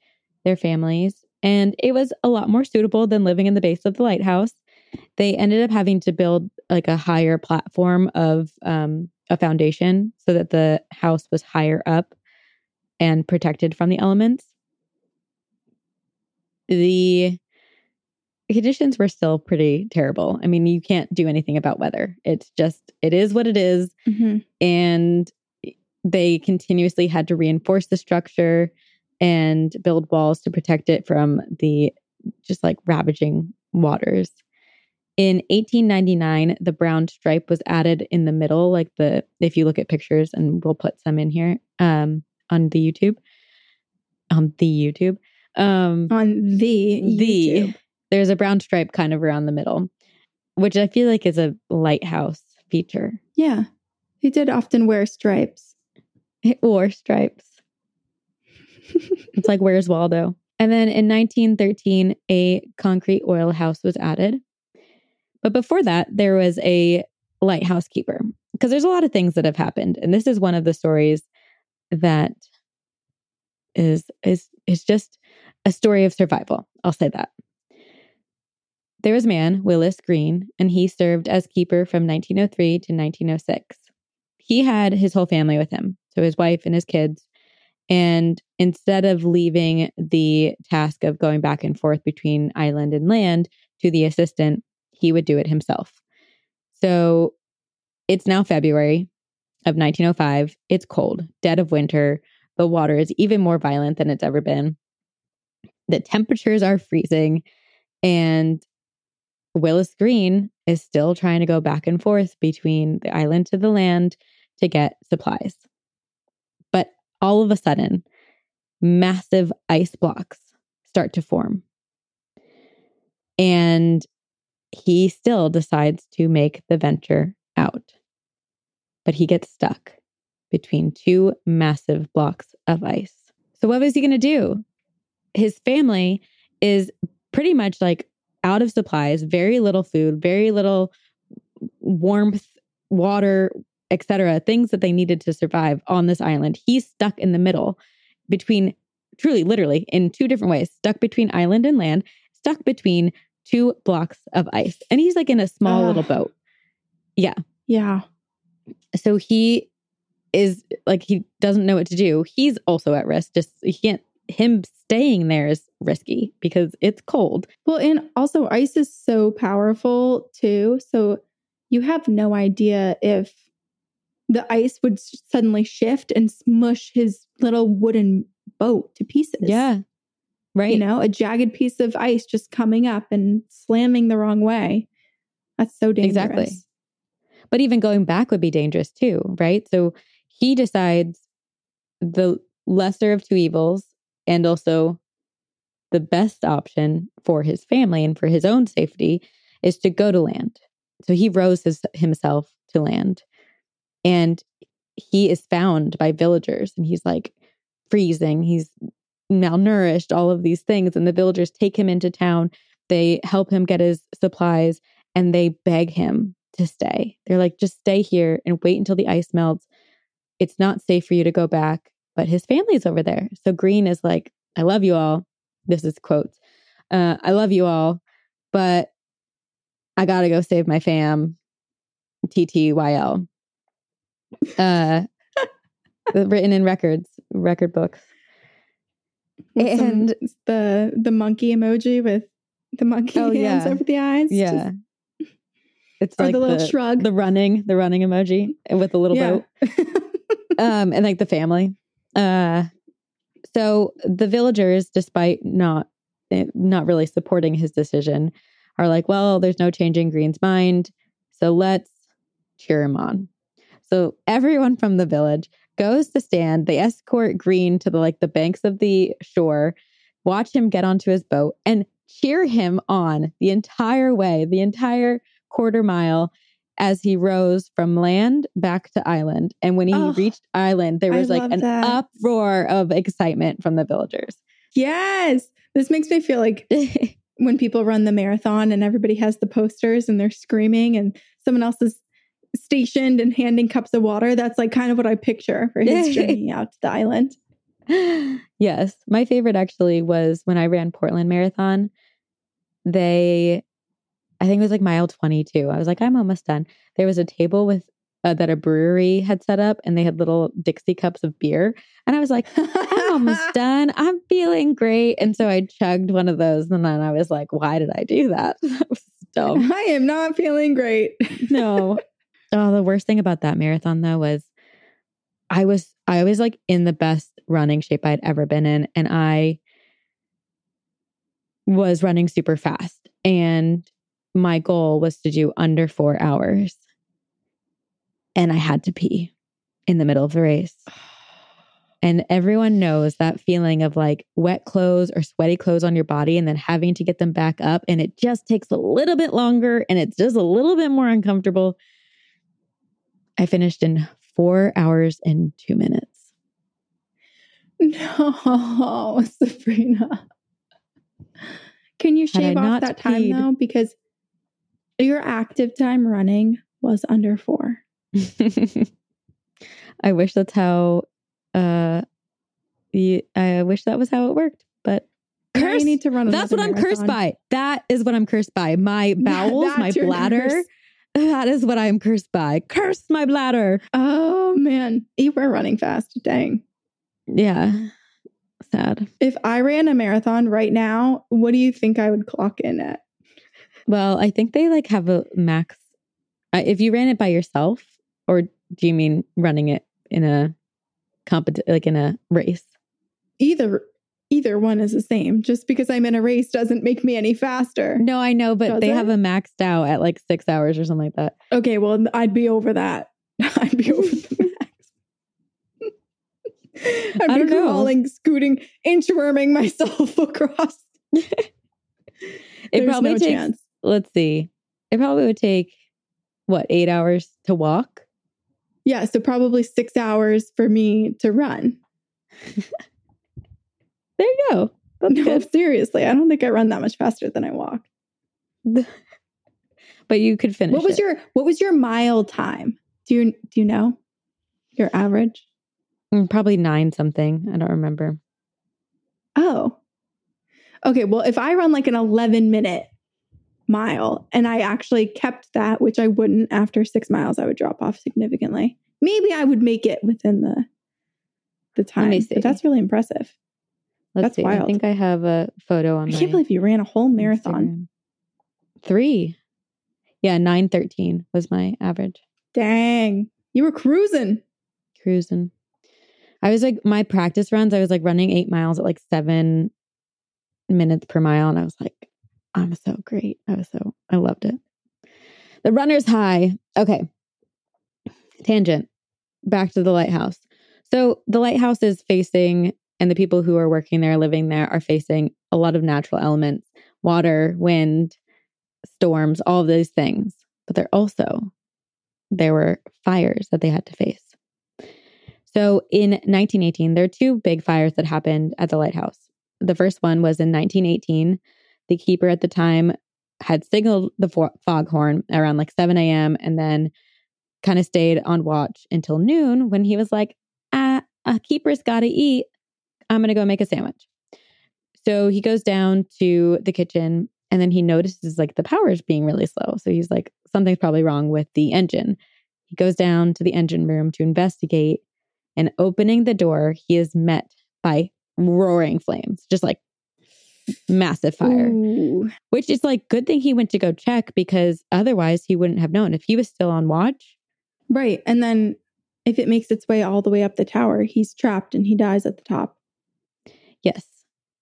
their families and it was a lot more suitable than living in the base of the lighthouse. They ended up having to build like a higher platform of um a foundation so that the house was higher up and protected from the elements. The conditions were still pretty terrible. I mean, you can't do anything about weather. It's just it is what it is and they continuously had to reinforce the structure and build walls to protect it from the just like ravaging waters. In 1899, the brown stripe was added in the middle, like the if you look at pictures, and we'll put some in here um, on the YouTube, on the YouTube. Um, On the the YouTube. there's a brown stripe kind of around the middle, which I feel like is a lighthouse feature Yeah. He did often wear stripes. It wore stripes. It's like, where's Waldo? And then in 1913, a concrete oil house was added. But before that, there was a lighthouse keeper because there's a lot of things that have happened. And this is one of the stories that is is is just a story of survival. I'll say that. There was a man, Willis Green, and he served as keeper from 1903 to 1906. He had his whole family with him, so his wife and his kids. And instead of leaving the task of going back and forth between island and land to the assistant, he would do it himself. So it's now February of 1905. It's cold, dead of winter. The water is even more violent than it's ever been. The temperatures are freezing. And Willis Green is still trying to go back and forth between the island to the land to get supplies. But all of a sudden, massive ice blocks start to form. And he still decides to make the venture out. But he gets stuck between two massive blocks of ice. So, what was he going to do? His family is pretty much like out of supplies, very little food, very little warmth, water, etc., things that they needed to survive on this island. He's stuck in the middle between truly literally in two different ways, stuck between island and land, stuck between two blocks of ice. And he's like in a small Ah. little boat. Yeah. Yeah. So he is like he doesn't know what to do. He's also at risk. Just he can't him staying there is risky because it's cold. Well, and also ice is so powerful too. So you have no idea if the ice would suddenly shift and smush his little wooden boat to pieces. Yeah. Right. You know, a jagged piece of ice just coming up and slamming the wrong way. That's so dangerous. Exactly. But even going back would be dangerous too, right? So he decides the lesser of two evils and also the best option for his family and for his own safety is to go to land. So he rows his, himself to land and he is found by villagers and he's like freezing. He's malnourished, all of these things. And the villagers take him into town. They help him get his supplies and they beg him to stay. They're like, just stay here and wait until the ice melts. It's not safe for you to go back, but his family's over there. So Green is like, I love you all. This is quotes. Uh, I love you all, but I gotta go save my fam. TTYL. Uh, written in records, record books. And the the monkey emoji with the monkey Oh, hands yeah. over the eyes. yeah, just- it's or like the little the, shrug. the running, the running emoji with the little boat. um, and like the family. Uh, so the villagers, despite not eh, not really supporting his decision, are like, well, there's no changing Green's mind, so let's cheer him on. So everyone from the village goes to stand. They escort Green to the like the banks of the shore, watch him get onto his boat, and cheer him on the entire way, the entire quarter mile as he rose from land back to island. And when he Oh, reached island, there I was like an that. uproar of excitement from the villagers. yes. This makes me feel like when people run the marathon and everybody has the posters and they're screaming and someone else is stationed and handing cups of water. That's like kind of what I picture for his journey out to the island. yes. My favorite actually was when I ran Portland Marathon. They, I think it was like mile 22. I was like, I'm almost done. There was a table with, uh, that a brewery had set up and they had little Dixie cups of beer. And I was like, I'm almost done. I'm feeling great. And so I chugged one of those. And then I was like, why did I do that? that was dumb. I am not feeling great. no. Oh, the worst thing about that marathon though was I was I was like in the best running shape I'd ever been in and I was running super fast and my goal was to do under 4 hours. And I had to pee in the middle of the race. And everyone knows that feeling of like wet clothes or sweaty clothes on your body and then having to get them back up. And it just takes a little bit longer and it's just a little bit more uncomfortable. I finished in four hours and two minutes. No, Sabrina. Can you shave off that time peed- though? Because your active time running was under four. I wish that's how, uh, I wish that was how it worked, but curse. you need to run. That's what I'm cursed by. That is what I'm cursed by. My bowels, my bladder. curse. That is what I'm cursed by. Curse my bladder. Oh man, you were running fast. Dang. Yeah. Sad. If I ran a marathon right now, what do you think I would clock in at? Well, I think they like have a max. I if you ran it by yourself, or do you mean running it in a compet like in a race? Either either one is the same. Just because I'm in a race doesn't make me any faster. No, I know, but Does they it? have a maxed out at like six hours or something like that. Okay, well, I'd be over that. I'd be over the max. I'd I be don't know. crawling, scooting, inchworming myself across. It There's probably no takes. chance. Let's see. It probably would take what eight hours to walk. Yeah, so probably six hours for me to run. There you go. That's No, good. seriously, I don't think I run that much faster than I walk. But you could finish. What was it. your What was your mile time? Do you Do you know your average? Mm, probably nine something? I don't remember. Oh, okay. Well, if I run like an eleven minute mile and I actually kept that, which I wouldn't after six miles, I would drop off significantly. Maybe I would make it within the the time. But that's really impressive. Let's That's see. I think I have a photo on I my can't believe you ran a whole marathon. Instagram. Three. Yeah, nine thirteen was my average Dang, you were cruising. cruising. I was like my practice runs. I was like running eight miles at like seven minutes per mile. And I was like, I'm so great. I was so, I loved it. The runner's high. Okay. Tangent. Back to the lighthouse. So the lighthouse is facing, and the people who are working there, living there, are facing a lot of natural elements water, wind, storms, all of those things. But they're also, there were fires that they had to face. So in 1918, there are two big fires that happened at the lighthouse. The first one was in 1918. The keeper at the time had signaled the fo- foghorn around like 7 a.m. and then kind of stayed on watch until noon when he was like, ah, a keeper's got to eat. I'm going to go make a sandwich. So he goes down to the kitchen and then he notices like the power is being really slow. So he's like, something's probably wrong with the engine. He goes down to the engine room to investigate and opening the door, he is met by roaring flames, just like massive fire. Ooh. Which is like good thing he went to go check because otherwise he wouldn't have known. If he was still on watch, Right. And then if it makes its way all the way up the tower, he's trapped and he dies at the top. yes.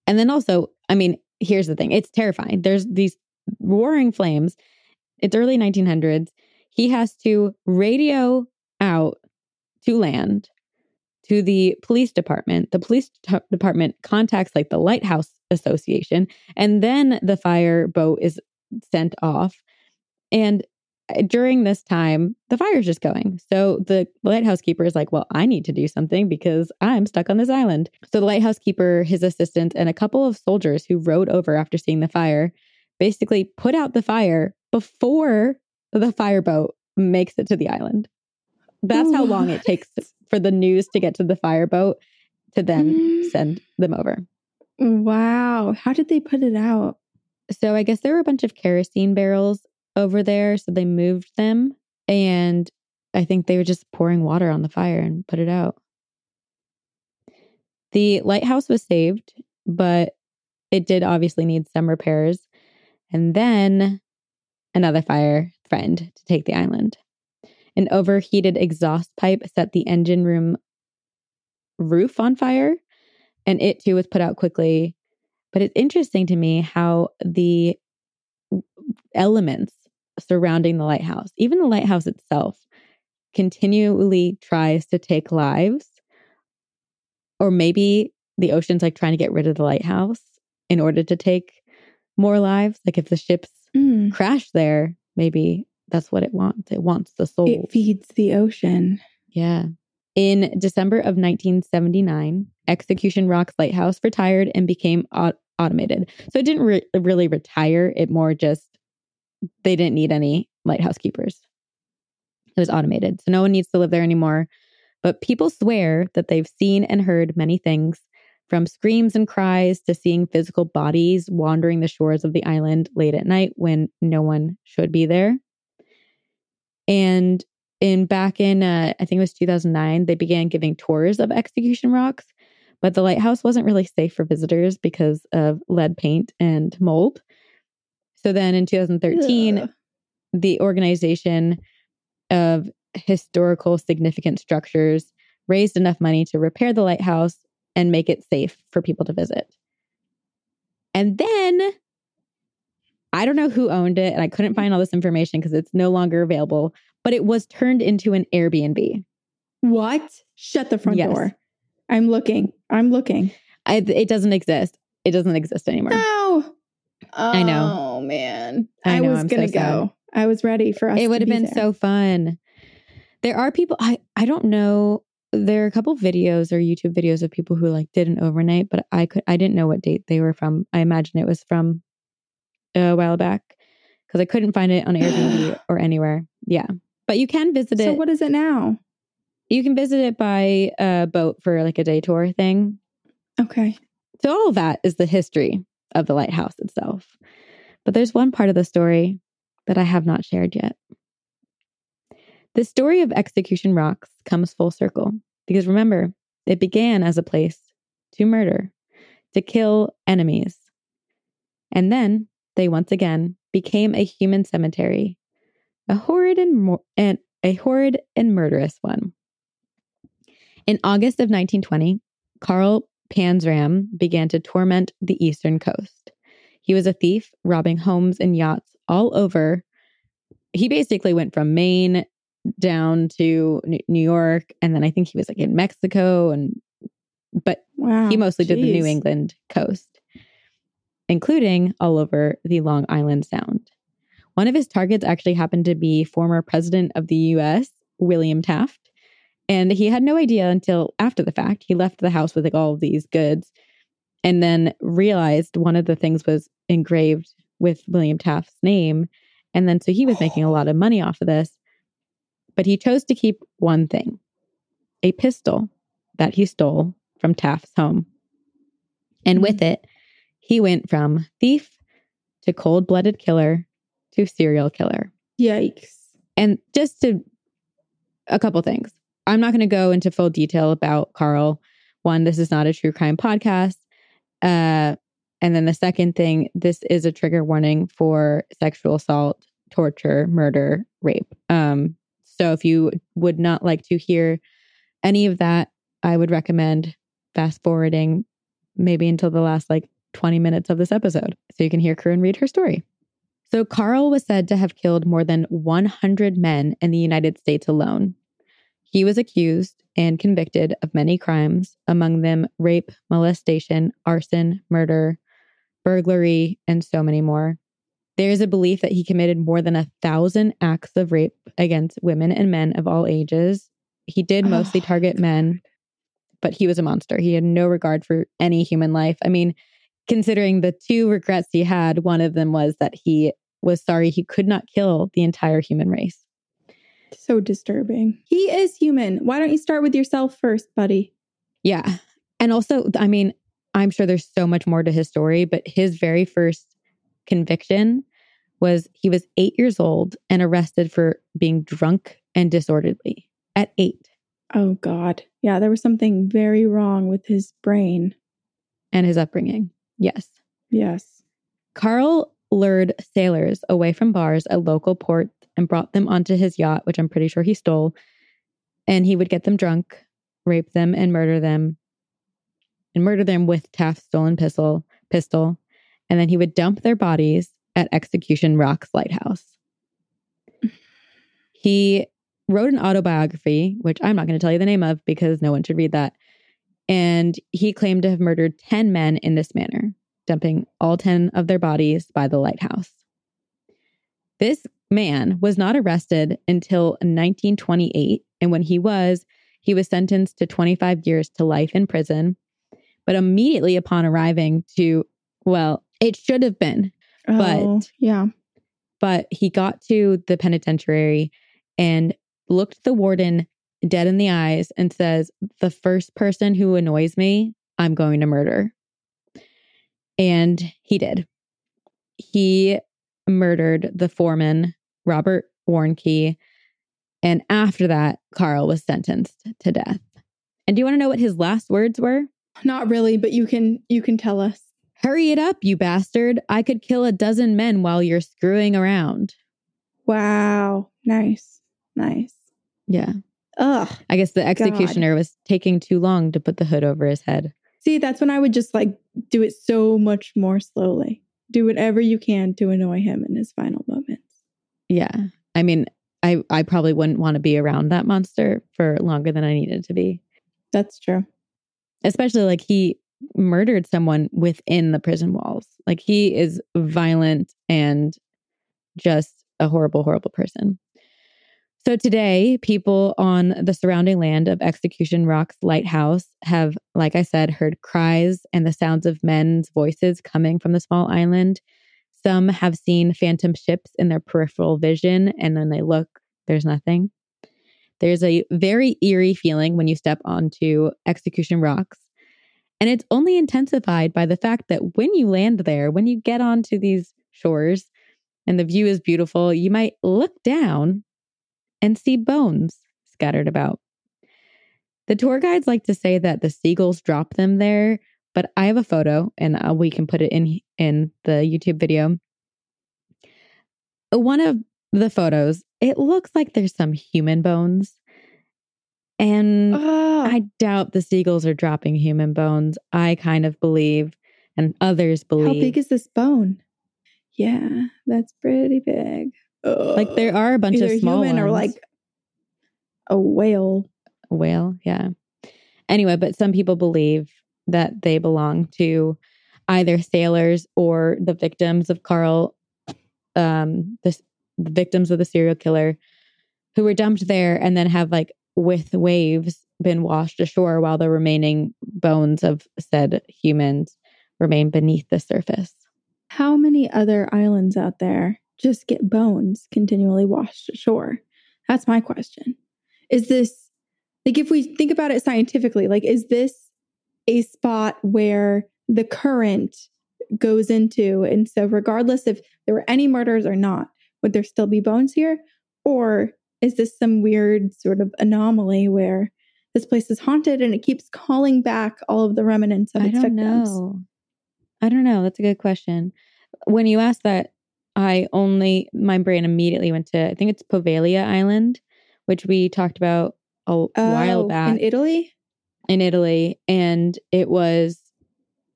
And then also, I mean, here's the thing. It's terrifying. There's these roaring flames. It's early 1900s. He has to radio out to land to the police department. The police t- department contacts like the Lighthouse Association, and then the fire boat is sent off. And uh, during this time, the fire's just going. So the lighthouse keeper is like, Well, I need to do something because I'm stuck on this island. So the lighthouse keeper, his assistant, and a couple of soldiers who rode over after seeing the fire basically put out the fire before the fireboat makes it to the island. That's how long it takes for the news to get to the fireboat to then send them over. Wow. How did they put it out? So I guess there were a bunch of kerosene barrels over there. So they moved them. And I think they were just pouring water on the fire and put it out. The lighthouse was saved, but it did obviously need some repairs. And then another fire threatened to take the island. An overheated exhaust pipe set the engine room roof on fire, and it too was put out quickly. But it's interesting to me how the elements surrounding the lighthouse, even the lighthouse itself, continually tries to take lives. Or maybe the ocean's like trying to get rid of the lighthouse in order to take more lives. Like if the ships Mm. crash there, maybe that's what it wants. It wants the soul. It feeds the ocean. Yeah. In December of 1979, Execution Rock's lighthouse retired and became au- automated. So it didn't re- really retire, it more just, they didn't need any lighthouse keepers. It was automated. So no one needs to live there anymore. But people swear that they've seen and heard many things from screams and cries to seeing physical bodies wandering the shores of the island late at night when no one should be there. And in back in uh, I think it was 2009, they began giving tours of Execution Rocks, but the lighthouse wasn't really safe for visitors because of lead paint and mold. So then in 2013, Ugh. the organization of historical significant structures raised enough money to repair the lighthouse and make it safe for people to visit. And then I don't know who owned it, and I couldn't find all this information because it's no longer available, but it was turned into an Airbnb. What? Shut the front Yes. door. I'm looking. I'm looking. I, it doesn't exist. It doesn't exist anymore. No. I know. Oh man. I I, know, was I'm so gonna sad. go. I was ready for us. it would have be been there. so fun. There are people I I don't know. There are a couple videos or YouTube videos of people who like did an overnight, but I could I didn't know what date they were from. I imagine it was from a while back because I couldn't find it on Airbnb or anywhere. Yeah, but you can visit So it. So what is it now? you can visit it by uh, boat for like a day tour thing. Okay. So all that is the history of the lighthouse itself. But there's one part of the story that I have not shared yet. The story of Execution Rocks comes full circle because remember, it began as a place to murder, to kill enemies. And then they once again became a human cemetery, a horrid and, mor- and a horrid and murderous one. In August of 1920, Carl Panzram began to torment the eastern coast. He was a thief, robbing homes and yachts all over. He basically went from Maine down to New York, and then I think he was like in Mexico, and but Wow. he mostly did the New England coast, including all over the Long Island Sound. One of his targets actually happened to be former president of the US, William Taft. And he had no idea until after the fact. He left the house with like all of these goods and then realized one of the things was engraved with William Taft's name. And then so he was making a lot of money off of this. But he chose to keep one thing a pistol that he stole from Taft's home. And with mm. it, he went from thief to cold blooded killer to serial killer. Yikes. And just to a couple things. I'm not going to go into full detail about Carl. One, this is not a true crime podcast. Uh, and then the second thing, this is a trigger warning for sexual assault, torture, murder, rape. Um, so if you would not like to hear any of that, I would recommend fast forwarding maybe until the last like 20 minutes of this episode so you can hear Corinne read her story. So, Carl was said to have killed more than 100 men in the United States alone. He was accused and convicted of many crimes, among them rape, molestation, arson, murder, burglary, and so many more. There is a belief that he committed more than a thousand acts of rape against women and men of all ages. He did oh mostly Oh, target men, but he was a monster. He had no regard for any human life. I mean, considering the two regrets he had, one of them was that he was sorry he could not kill the entire human race. So disturbing. He is human. Why don't you start with yourself first, buddy? Yeah. And also, I mean, I'm sure there's so much more to his story, but his very first conviction was he was eight years old and arrested for being drunk and disorderly at eight. Oh, God. Yeah, there was something very wrong with his brain. and his upbringing. Yes. Yes. Carl lured sailors away from bars at local ports and brought them onto his yacht, which I'm pretty sure he stole. And he would get them drunk, rape them, and murder them. And murder them with Taft's stolen pistol, pistol. And then he would dump their bodies at Execution Rocks Lighthouse. He wrote an autobiography, which I'm not going to tell you the name of because no one should read that. And he claimed to have murdered 10 men in this manner dumping all 10 of their bodies by the lighthouse. This man was not arrested until 1928. And when he was, he was sentenced to 25 years to life in prison. But immediately upon arriving to, well, it should have been, But- Oh, yeah. but he got to the penitentiary and looked the warden dead in the eyes and says, The first person who annoys me, I'm going to murder. And he did. He murdered the foreman, Robert Warnke. And after that, Carl was sentenced to death. And do you want to know what his last words were? Not really, but you can you can tell us. Hurry it up, you bastard. I could kill a dozen men while you're screwing around. Wow. Nice. Nice. Yeah. Ugh. I guess the executioner was taking too long to put the hood over his head. See, that's when I would just like do it so much more slowly. Do whatever you can to annoy him in his final moments. Yeah. I mean, I, I probably wouldn't want to be around that monster for longer than I needed to be. That's true. Especially like he murdered someone within the prison walls. Like he is violent and just a horrible, horrible person. So today, people on the surrounding land of Execution Rock's lighthouse have, like I said, heard cries and the sounds of men's voices coming from the small island. Some have seen phantom ships in their peripheral vision, and then they look, there's nothing. There's a very eerie feeling when you step onto Execution Rocks. And it's only intensified by the fact that when you land there, when you get onto these shores and the view is beautiful, you might look down and see bones scattered about. The tour guides like to say that the seagulls drop them there, but I have a photo and uh, we can put it in in the YouTube video. One of the photos, it looks like there's some human bones. And Oh, I doubt the seagulls are dropping human bones. I kind of believe, and others believe. How big is this bone? Yeah, that's pretty big. Like there are a bunch of small human ones. or like a whale. a whale. Yeah. Anyway, but some people believe that they belong to either sailors or the victims of Carl, um, the, the victims of the serial killer who were dumped there and then have like with waves been washed ashore while the remaining bones of said humans remain beneath the surface. How many other islands out there just get bones continually washed ashore? That's my question. Is this, like, if we think about it scientifically, like, is this a spot where the current goes into? And so, regardless if there were any murders or not, would there still be bones here? Or is this some weird sort of anomaly where this place is haunted and it keeps calling back all of the remnants of I its don't victims? know. I don't know. That's a good question. When you asked that, I only my brain immediately went to I think it's Poveglia Island, which we talked about a while Oh, back in Italy. in Italy, and it was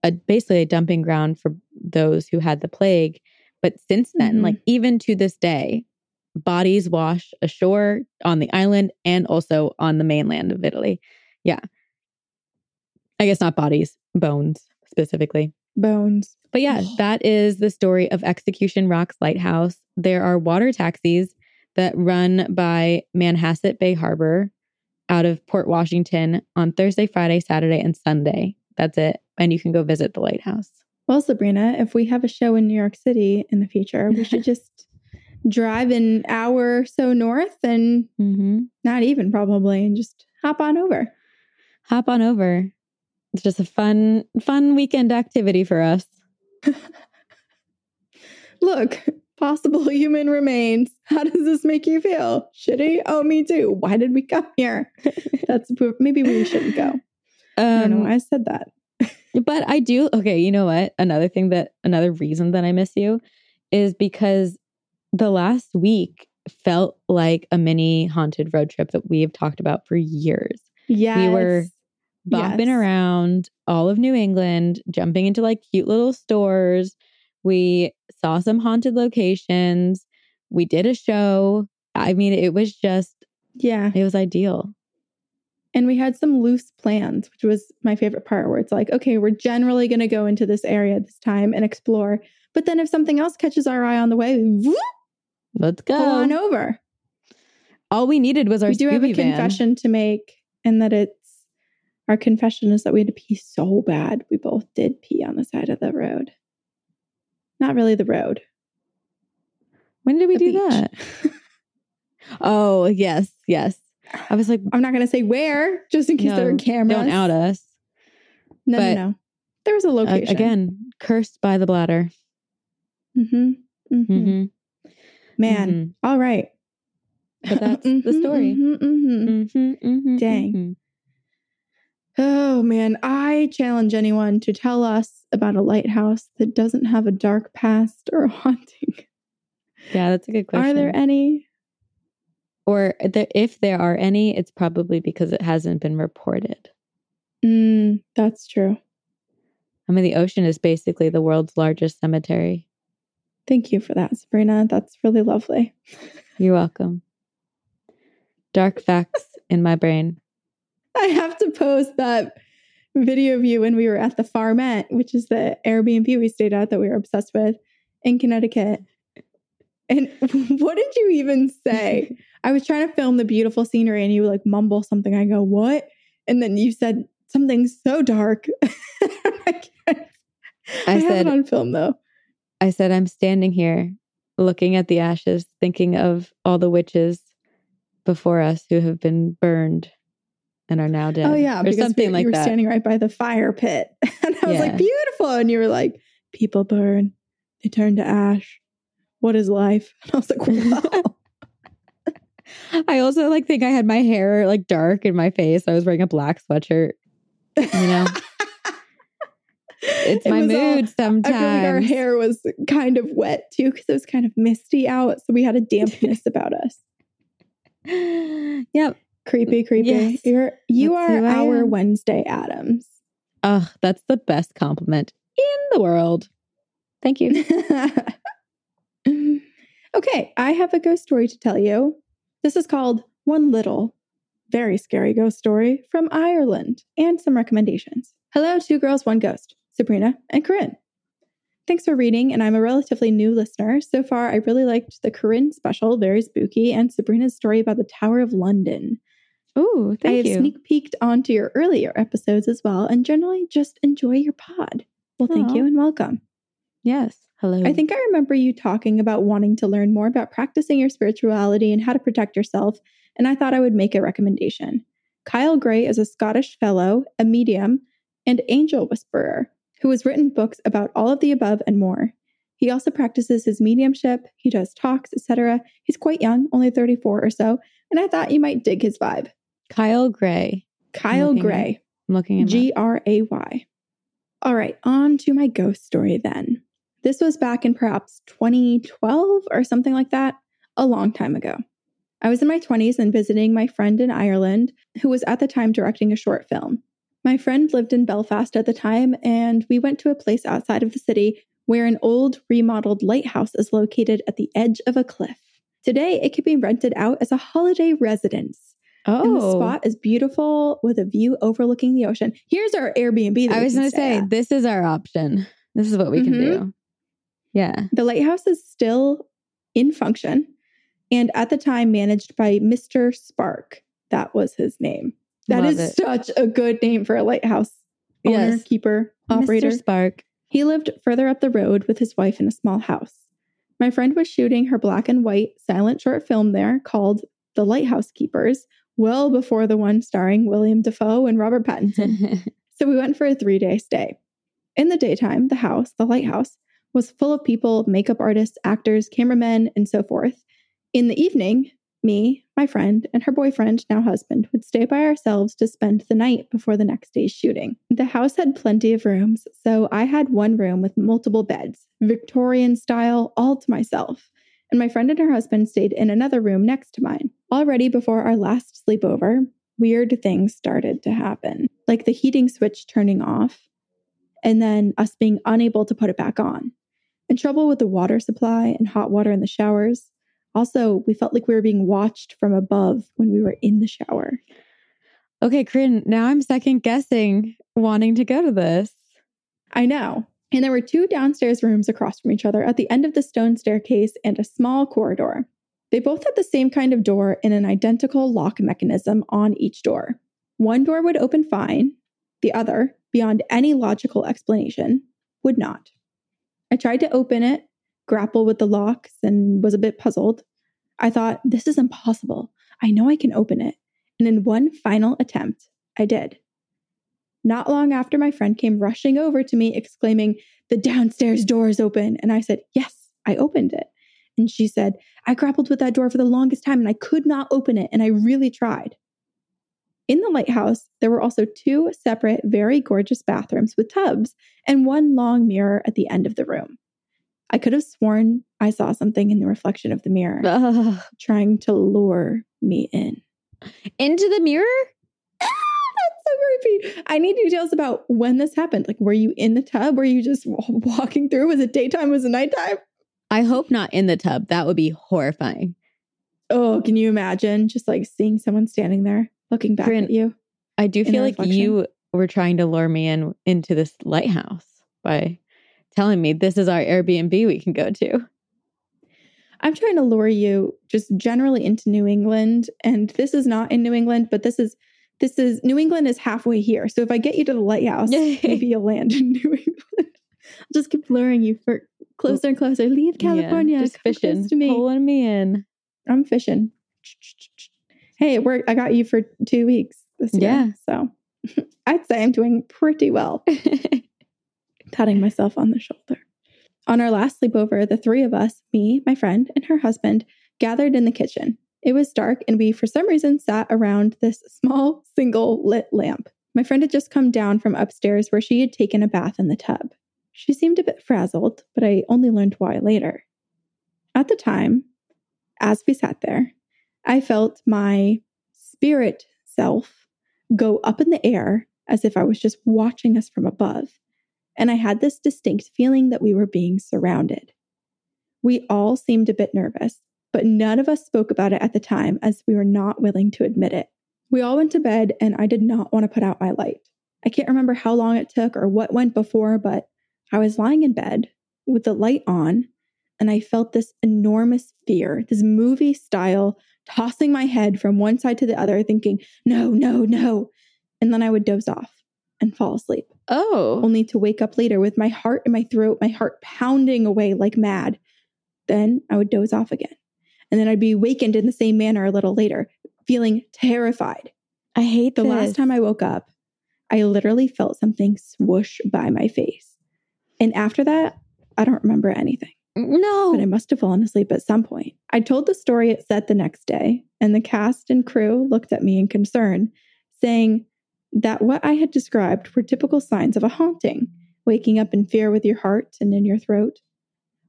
a basically a dumping ground for those who had the plague. But since then, Mhm. like even to this day, bodies wash ashore on the island and also on the mainland of Italy. Yeah, I guess not bodies, bones specifically. Bones. But yeah, that is the story of Execution Rocks Lighthouse. There are water taxis that run by Manhasset Bay Harbor out of Port Washington on Thursday, Friday, Saturday, and Sunday. That's it. And you can go visit the lighthouse. Well, Sabrina, if we have a show in New York City in the future, we should just drive an hour or so north and Mm-hmm. not even probably and just hop on over. Hop on over. It's just a fun, fun weekend activity for us. Look, possible human remains. How does this make you feel? Shitty? Oh, me too. Why did we come here? That's maybe we shouldn't go. I don't know Um, why I said that. But I do. Okay, you know what? Another thing that, another reason that I miss you is because the last week felt like a mini haunted road trip that we have talked about for years. Yeah. We were Bopping Yes. around all of New England, jumping into like cute little stores. We saw some haunted locations. We did a show. I mean, it was just, Yeah. it was ideal. And we had some loose plans, which was my favorite part, where it's like, okay, we're generally going to go into this area this time and explore. But then if something else catches our eye on the way, whoop, Let's go. on over. All we needed was our we do have a van. confession to make, and that it's our confession is that we had to pee so bad. We both did pee on the side of the road. Not really the road. When did we the do beach. that? Oh, yes, yes. I was like, I'm not going to say where, just in case there No, are cameras. don't out us. No, but- no, no. There was a Uh, location. again, cursed by the bladder. Mm-hmm. hmm Mhm, Man. mhm. All right. But that's the Mhm, story. mhm, mhm. Mhm, mhm, Dang. Oh man, I challenge anyone to tell us about a lighthouse that doesn't have a dark past or a haunting. Yeah, that's a good question. Are there any? Or if there are any, it's probably because it hasn't been reported. Mm, that's true. I mean, the ocean is basically the world's largest cemetery. Thank you for that, Sabrina. That's really lovely. You're welcome. Dark facts in my brain. I have to post that video of you when we were at the Farmette, which is the Airbnb we stayed at that we were obsessed with in Connecticut. And what did you even say? I was trying to film the beautiful scenery and you like mumble something. I go, what? And then you said something so dark. I, I, I said- it on film though. I said, I'm standing here looking at the ashes, thinking of all the witches before us who have been burned and are now dead. Oh yeah, or because something like you were that. standing right by the fire pit. And I was like, beautiful. And you were like, people burn, they turn to ash. What is life? And I was like, wow. I also like think I had my hair like dark in my face. I was wearing a black sweatshirt. You know, it's It my was all- mood I feel like our hair was kind of wet too because it was kind of misty out. So we had a dampness about us. yep. Creepy, mm, creepy. Yes. You're you That's are our. Wednesday Addams. Oh, that's the best compliment in the world. Thank you. okay, I have a ghost story to tell you. This is called One Little, very scary ghost story from Ireland, and some recommendations. Hello, two girls, one ghost, Sabrina and Corinne. Thanks for reading, and I'm a relatively new listener. So far, I really liked the Corinne special, very spooky, and Sabrina's story about the Tower of London. Ooh, thank you. I have you. sneak peeked onto your earlier episodes as well, and generally just enjoy your pod. Well, thank Aw. you and welcome. yes. Hello. I think I remember you talking about wanting to learn more about practicing your spirituality and how to protect yourself, and I thought I would make a recommendation. Kyle Gray is a Scottish fellow, a medium, and angel whisperer who has written books about all of the above and more. He also practices his mediumship, he does talks, etc. He's quite young, only 34 or so, and I thought you might dig his vibe. Kyle Gray. Kyle looking Gray. I'm looking at G R A Y. All right, on to my ghost story then. This was back in perhaps 2012 or something like that, a long time ago. I was in my 20s and visiting my friend in Ireland, who was at the time directing a short film. My friend lived in Belfast at the time, and we went to a place outside of the city where an old remodeled lighthouse is located at the edge of a cliff. Today, it can be rented out as a holiday residence. Up. And the Oh, spot is beautiful with a view overlooking the ocean. Here's our Airbnb. I was going to say, at. this is our option. This is what we can Mhm. do. Yeah. the lighthouse is still in function and at the time managed by Mr. Spark. That was his name. That Love is it. such a good name for a lighthouse owner, Yes. keeper, operator. Mr. Spark. He lived further up the road with his wife in a small house. My friend was shooting her black and white silent short film there called The Lighthouse Keepers, well before the one starring William Dafoe and Robert Pattinson. So we went for a three day stay. In the daytime, the house, the lighthouse, was full of people makeup artists, actors, cameramen, and so forth. In the evening, me, my friend, and her boyfriend, now husband, would stay by ourselves to spend the night before the next day's shooting. The house had plenty of rooms, so I had one room with multiple beds, Victorian style, all to myself. And my friend and her husband stayed in another room next to mine. Already before our last sleepover, weird things started to happen, like the heating switch turning off, and then us being unable to put it back on. And trouble with the water supply and hot water in the showers. Also, we felt like we were being watched from above when we were in the shower. okay, Corinne, now I'm second guessing wanting to go to this. I know. And there were two downstairs rooms across from each other at the end of the stone staircase and a small corridor. They both had the same kind of door and an identical lock mechanism on each door. One door would open fine, the other, beyond any logical explanation, would not. I tried to open it, grapple with the locks, and was a bit puzzled. I thought, this is impossible. I know I can open it. And in one final attempt, I did. Not long after, my friend came rushing over to me, exclaiming, The downstairs door is open. And I said, Yes, I opened it. And she said, I grappled with that door for the longest time and I could not open it. And I really tried. In the lighthouse, there were also two separate, very gorgeous bathrooms with tubs and one long mirror at the end of the room. I could have sworn I saw something in the reflection of the mirror Ugh. trying to lure me in. Into the mirror? That's so creepy. I need details about when this happened. Like, were you in the tub? Were you just walking through? Was it daytime? Was it nighttime? I hope not in the tub. That would be horrifying. Oh, can you imagine just like seeing someone standing there looking back at you? I do feel like reflection? you were trying to lure me in into this lighthouse by telling me this is our Airbnb we can go to. I'm trying to lure you just generally into New England. And this is not in New England, but this is this is New England is halfway here. So if I get you to the lighthouse, maybe you'll land in New England. I'll just keep luring you for closer and closer. Leave California. Yeah, just fishing, to me. pulling me in. I'm fishing. Hey, it worked. I got you for two weeks this year. Yeah. So I'd say I'm doing pretty well. Patting myself on the shoulder. On our last sleepover, the three of us, me, my friend, and her husband, gathered in the kitchen. It was dark, and we, for some reason, sat around this small, single lit lamp. My friend had just come down from upstairs where she had taken a bath in the tub. She seemed a bit frazzled, but I only learned why later. At the time, as we sat there, I felt my spirit self go up in the air as if I was just watching us from above. and I had this distinct feeling that we were being surrounded. We all seemed a bit nervous, but none of us spoke about it at the time as we were not willing to admit it. We all went to bed, and I did not want to put out my light. I can't remember how long it took or what went before, but I was lying in bed with the light on, and I felt this enormous fear, this movie style tossing my head from one side to the other, thinking, no, no, no. And then I would doze off and fall asleep, Oh. only to wake up later with my heart in my throat, my heart pounding away like mad. Then I would doze off again. And then I'd be wakened in the same manner a little later, feeling terrified. I hate The this. last time I woke up, I literally felt something swoosh by my face. And after that, I don't remember anything, No. but I must have fallen asleep at some point. I told the story at set the next day, and the cast and crew looked at me in concern, saying that what I had described were typical signs of a haunting, waking up in fear with your heart and in your throat.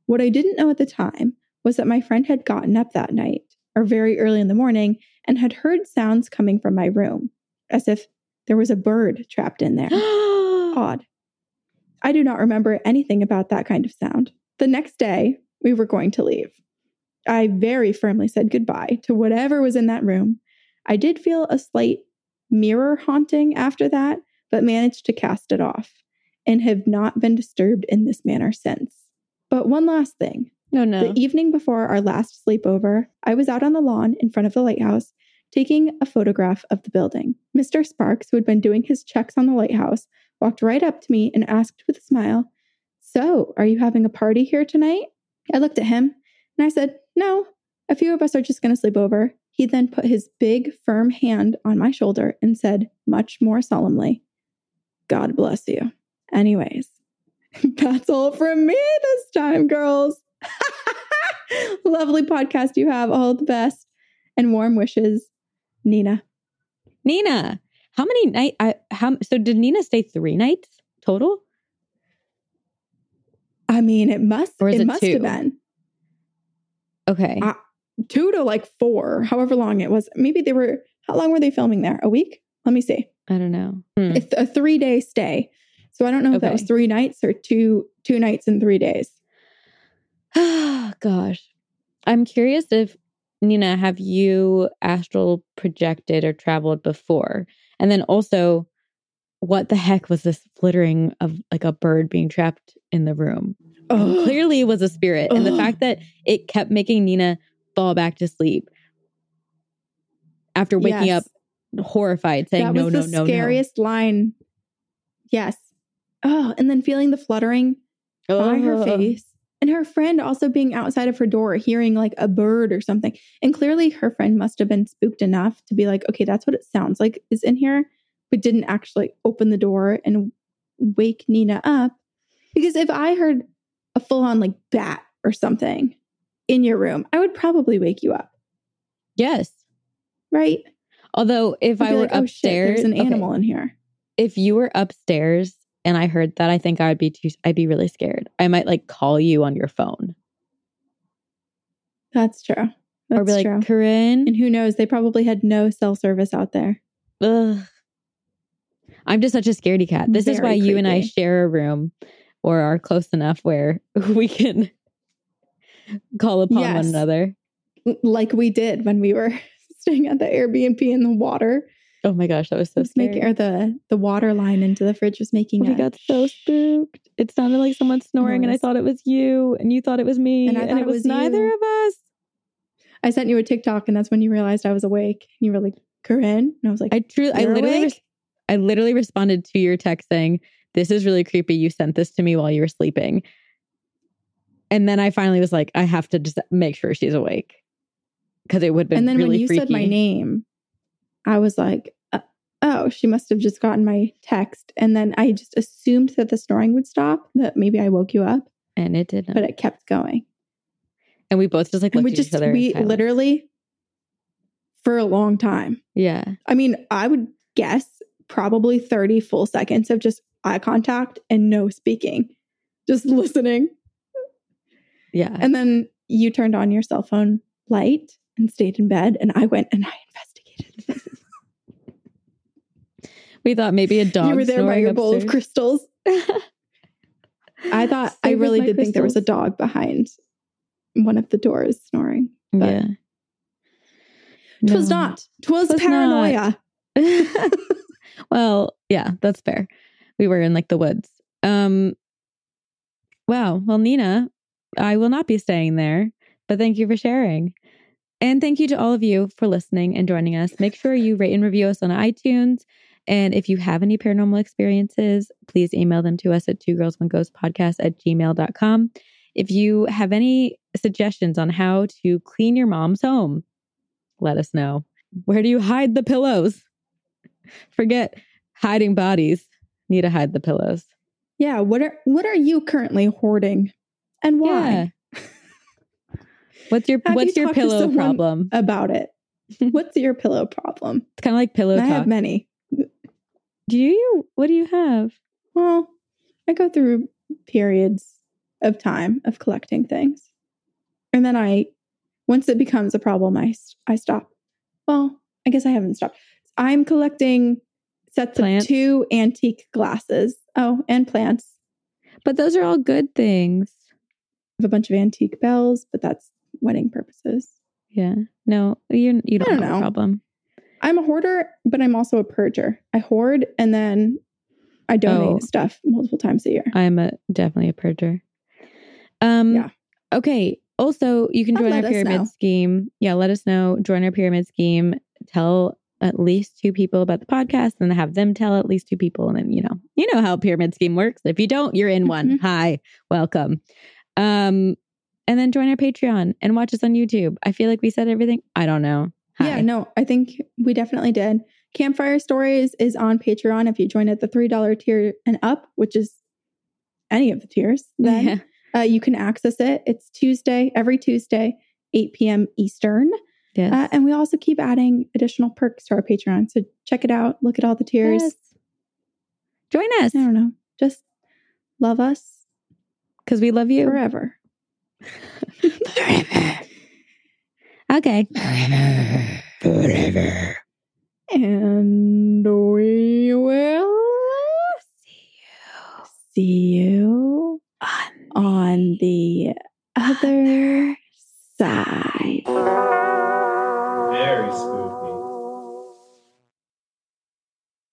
What I didn't know at the time was that my friend had gotten up that night, or very early in the morning, and had heard sounds coming from my room, as if there was a bird trapped in there. Odd. I do not remember anything about that kind of sound. The next day, we were going to leave. I very firmly said goodbye to whatever was in that room. I did feel a slight mirror haunting after that, but managed to cast it off and have not been disturbed in this manner since. But one last thing no, no. the evening before our last sleepover, I was out on the lawn in front of the lighthouse taking a photograph of the building. Mr. Sparks, who had been doing his checks on the lighthouse, walked right up to me and asked with a smile, So, are you having a party here tonight? I looked at him and I said, No, a few of us are just going to sleep over. He then put his big, firm hand on my shoulder and said, much more solemnly, God bless you. Anyways, that's all from me this time, girls. Lovely podcast you have. All the best and warm wishes, Nina. Nina, how many night? I how so? Did Nina stay three nights total? I mean, it must. Or it, it must two? have been Okay. Uh, two to like four, however long it was. Maybe they were. How long were they filming there? A week? Let me see. I don't know. Hmm. It's a three day stay. So I don't know if that was three nights or two two nights and three days. Oh, gosh. I'm curious if Nina, have you astral projected or traveled before? And then also, what the heck was this flittering of like a bird being trapped in the room? Ugh. Um, clearly, it was a spirit. And the fact that it kept making Nina fall back to sleep after waking Yes. up horrified, saying, that no, was no, the no, scariest line. Yes. Oh, and then feeling the fluttering no. by her face. And her friend also being outside of her door, hearing like a bird or something. And clearly her friend must have been spooked enough to be like, okay, that's what it sounds like is in here, but didn't actually open the door and wake Nina up. Because if I heard a full on like bat or something in your room, I would probably wake you up, Yes. right? Although, if I were like, oh shit, upstairs, there's an okay, animal in here. if you were upstairs and I heard that, I think I would be too, I'd be really scared. I might like call you on your phone That's true. That's or be like, true. Corinne, And who knows? They probably had no cell service out there. ugh. I'm just such a scaredy cat. This is Very why you and I share a room or are close enough where we can call upon Yes. one another. Like we did when we were staying at the Airbnb in the water. Oh my gosh, that was so was scary. making, or the the water line into the fridge was making. Oh we a got so spooked. It sounded like someone snoring, and I thought it was you, and you thought it was me, And and, I thought it was, was neither you. of us. I sent you a TikTok, and that's when you realized I was awake. And you were like, "Corinne," and I was like, I truly, I literally, res- I literally responded to your text saying, "This is really creepy. You sent this to me while you were sleeping." And then I finally was like, I have to just make sure she's awake because it would have been and then really when you freaky. said my name, I was like, "Oh, she must have just gotten my text." And then I just assumed that the snoring would stop. That maybe I woke you up, and it didn't. but it kept going. and we both just like looked we at just each other. we literally for a long time. yeah, I mean, I would guess probably 30 full seconds of just eye contact and no speaking, just listening. yeah. And then you turned on your cell phone light and stayed in bed, and I went and I investigated. we thought maybe a dog. you were there by your bowl of crystals. I thought I really did think there was a dog behind one of the doors snoring. but- yeah. Twas No. not. Twas Twas paranoia. well, yeah, that's fair. We were in like the woods. Um wow. Well, Nina, I will not be staying there, but thank you for sharing. And thank you to all of you for listening and joining us. Make sure you rate and review us on iTunes. And if you have any paranormal experiences, please email them to us at two girls one ghost podcast at gmail.com. If you have any suggestions on how to clean your mom's home, let us know. Where do you hide the pillows? Forget hiding bodies. Need to hide the pillows. Yeah. What are what are you currently hoarding? And why? Yeah. What's your Have What's you your pillow problem? About it. What's your pillow problem? It's kind of like pillow I talk. have many. Do you? What do you have? Well, I go through periods of time of collecting things. And then I once it becomes a problem, I, I stop. Well, I guess I haven't stopped. I'm collecting sets Plants? of two antique glasses. Oh, and plants. But those are all good things. I have a bunch of antique bells, but that's wedding purposes. Yeah. No, you you don't, don't have a problem. I'm a hoarder, but I'm also a purger. I hoard and then I donate Oh. stuff multiple times a year. I'm a definitely a purger. Um Yeah. okay. Also, you can join our pyramid know. scheme. Yeah, let us know. Join our pyramid scheme. Tell at least two people about the podcast and have them tell at least two people. And then, you know, you know how pyramid scheme works. If you don't, you're in one. Mhm. Hi, welcome. Um, and then join our Patreon and watch us on YouTube. I feel like we said everything. I don't know. Hi. Yeah, no, I think we definitely did. Campfire Stories is on Patreon. If you join at the $3 tier and up, which is any of the tiers, then Yeah. uh, you can access it. It's Tuesday, every Tuesday, 8 p.m. Eastern. Yes. Uh, and we also keep adding additional perks to our Patreon. So check it out. Look at all the tiers. Yes. Join us I don't know. Just love us because we love you. forever. Okay. Forever. Forever. And we will see you See you on the other side. Very spooky.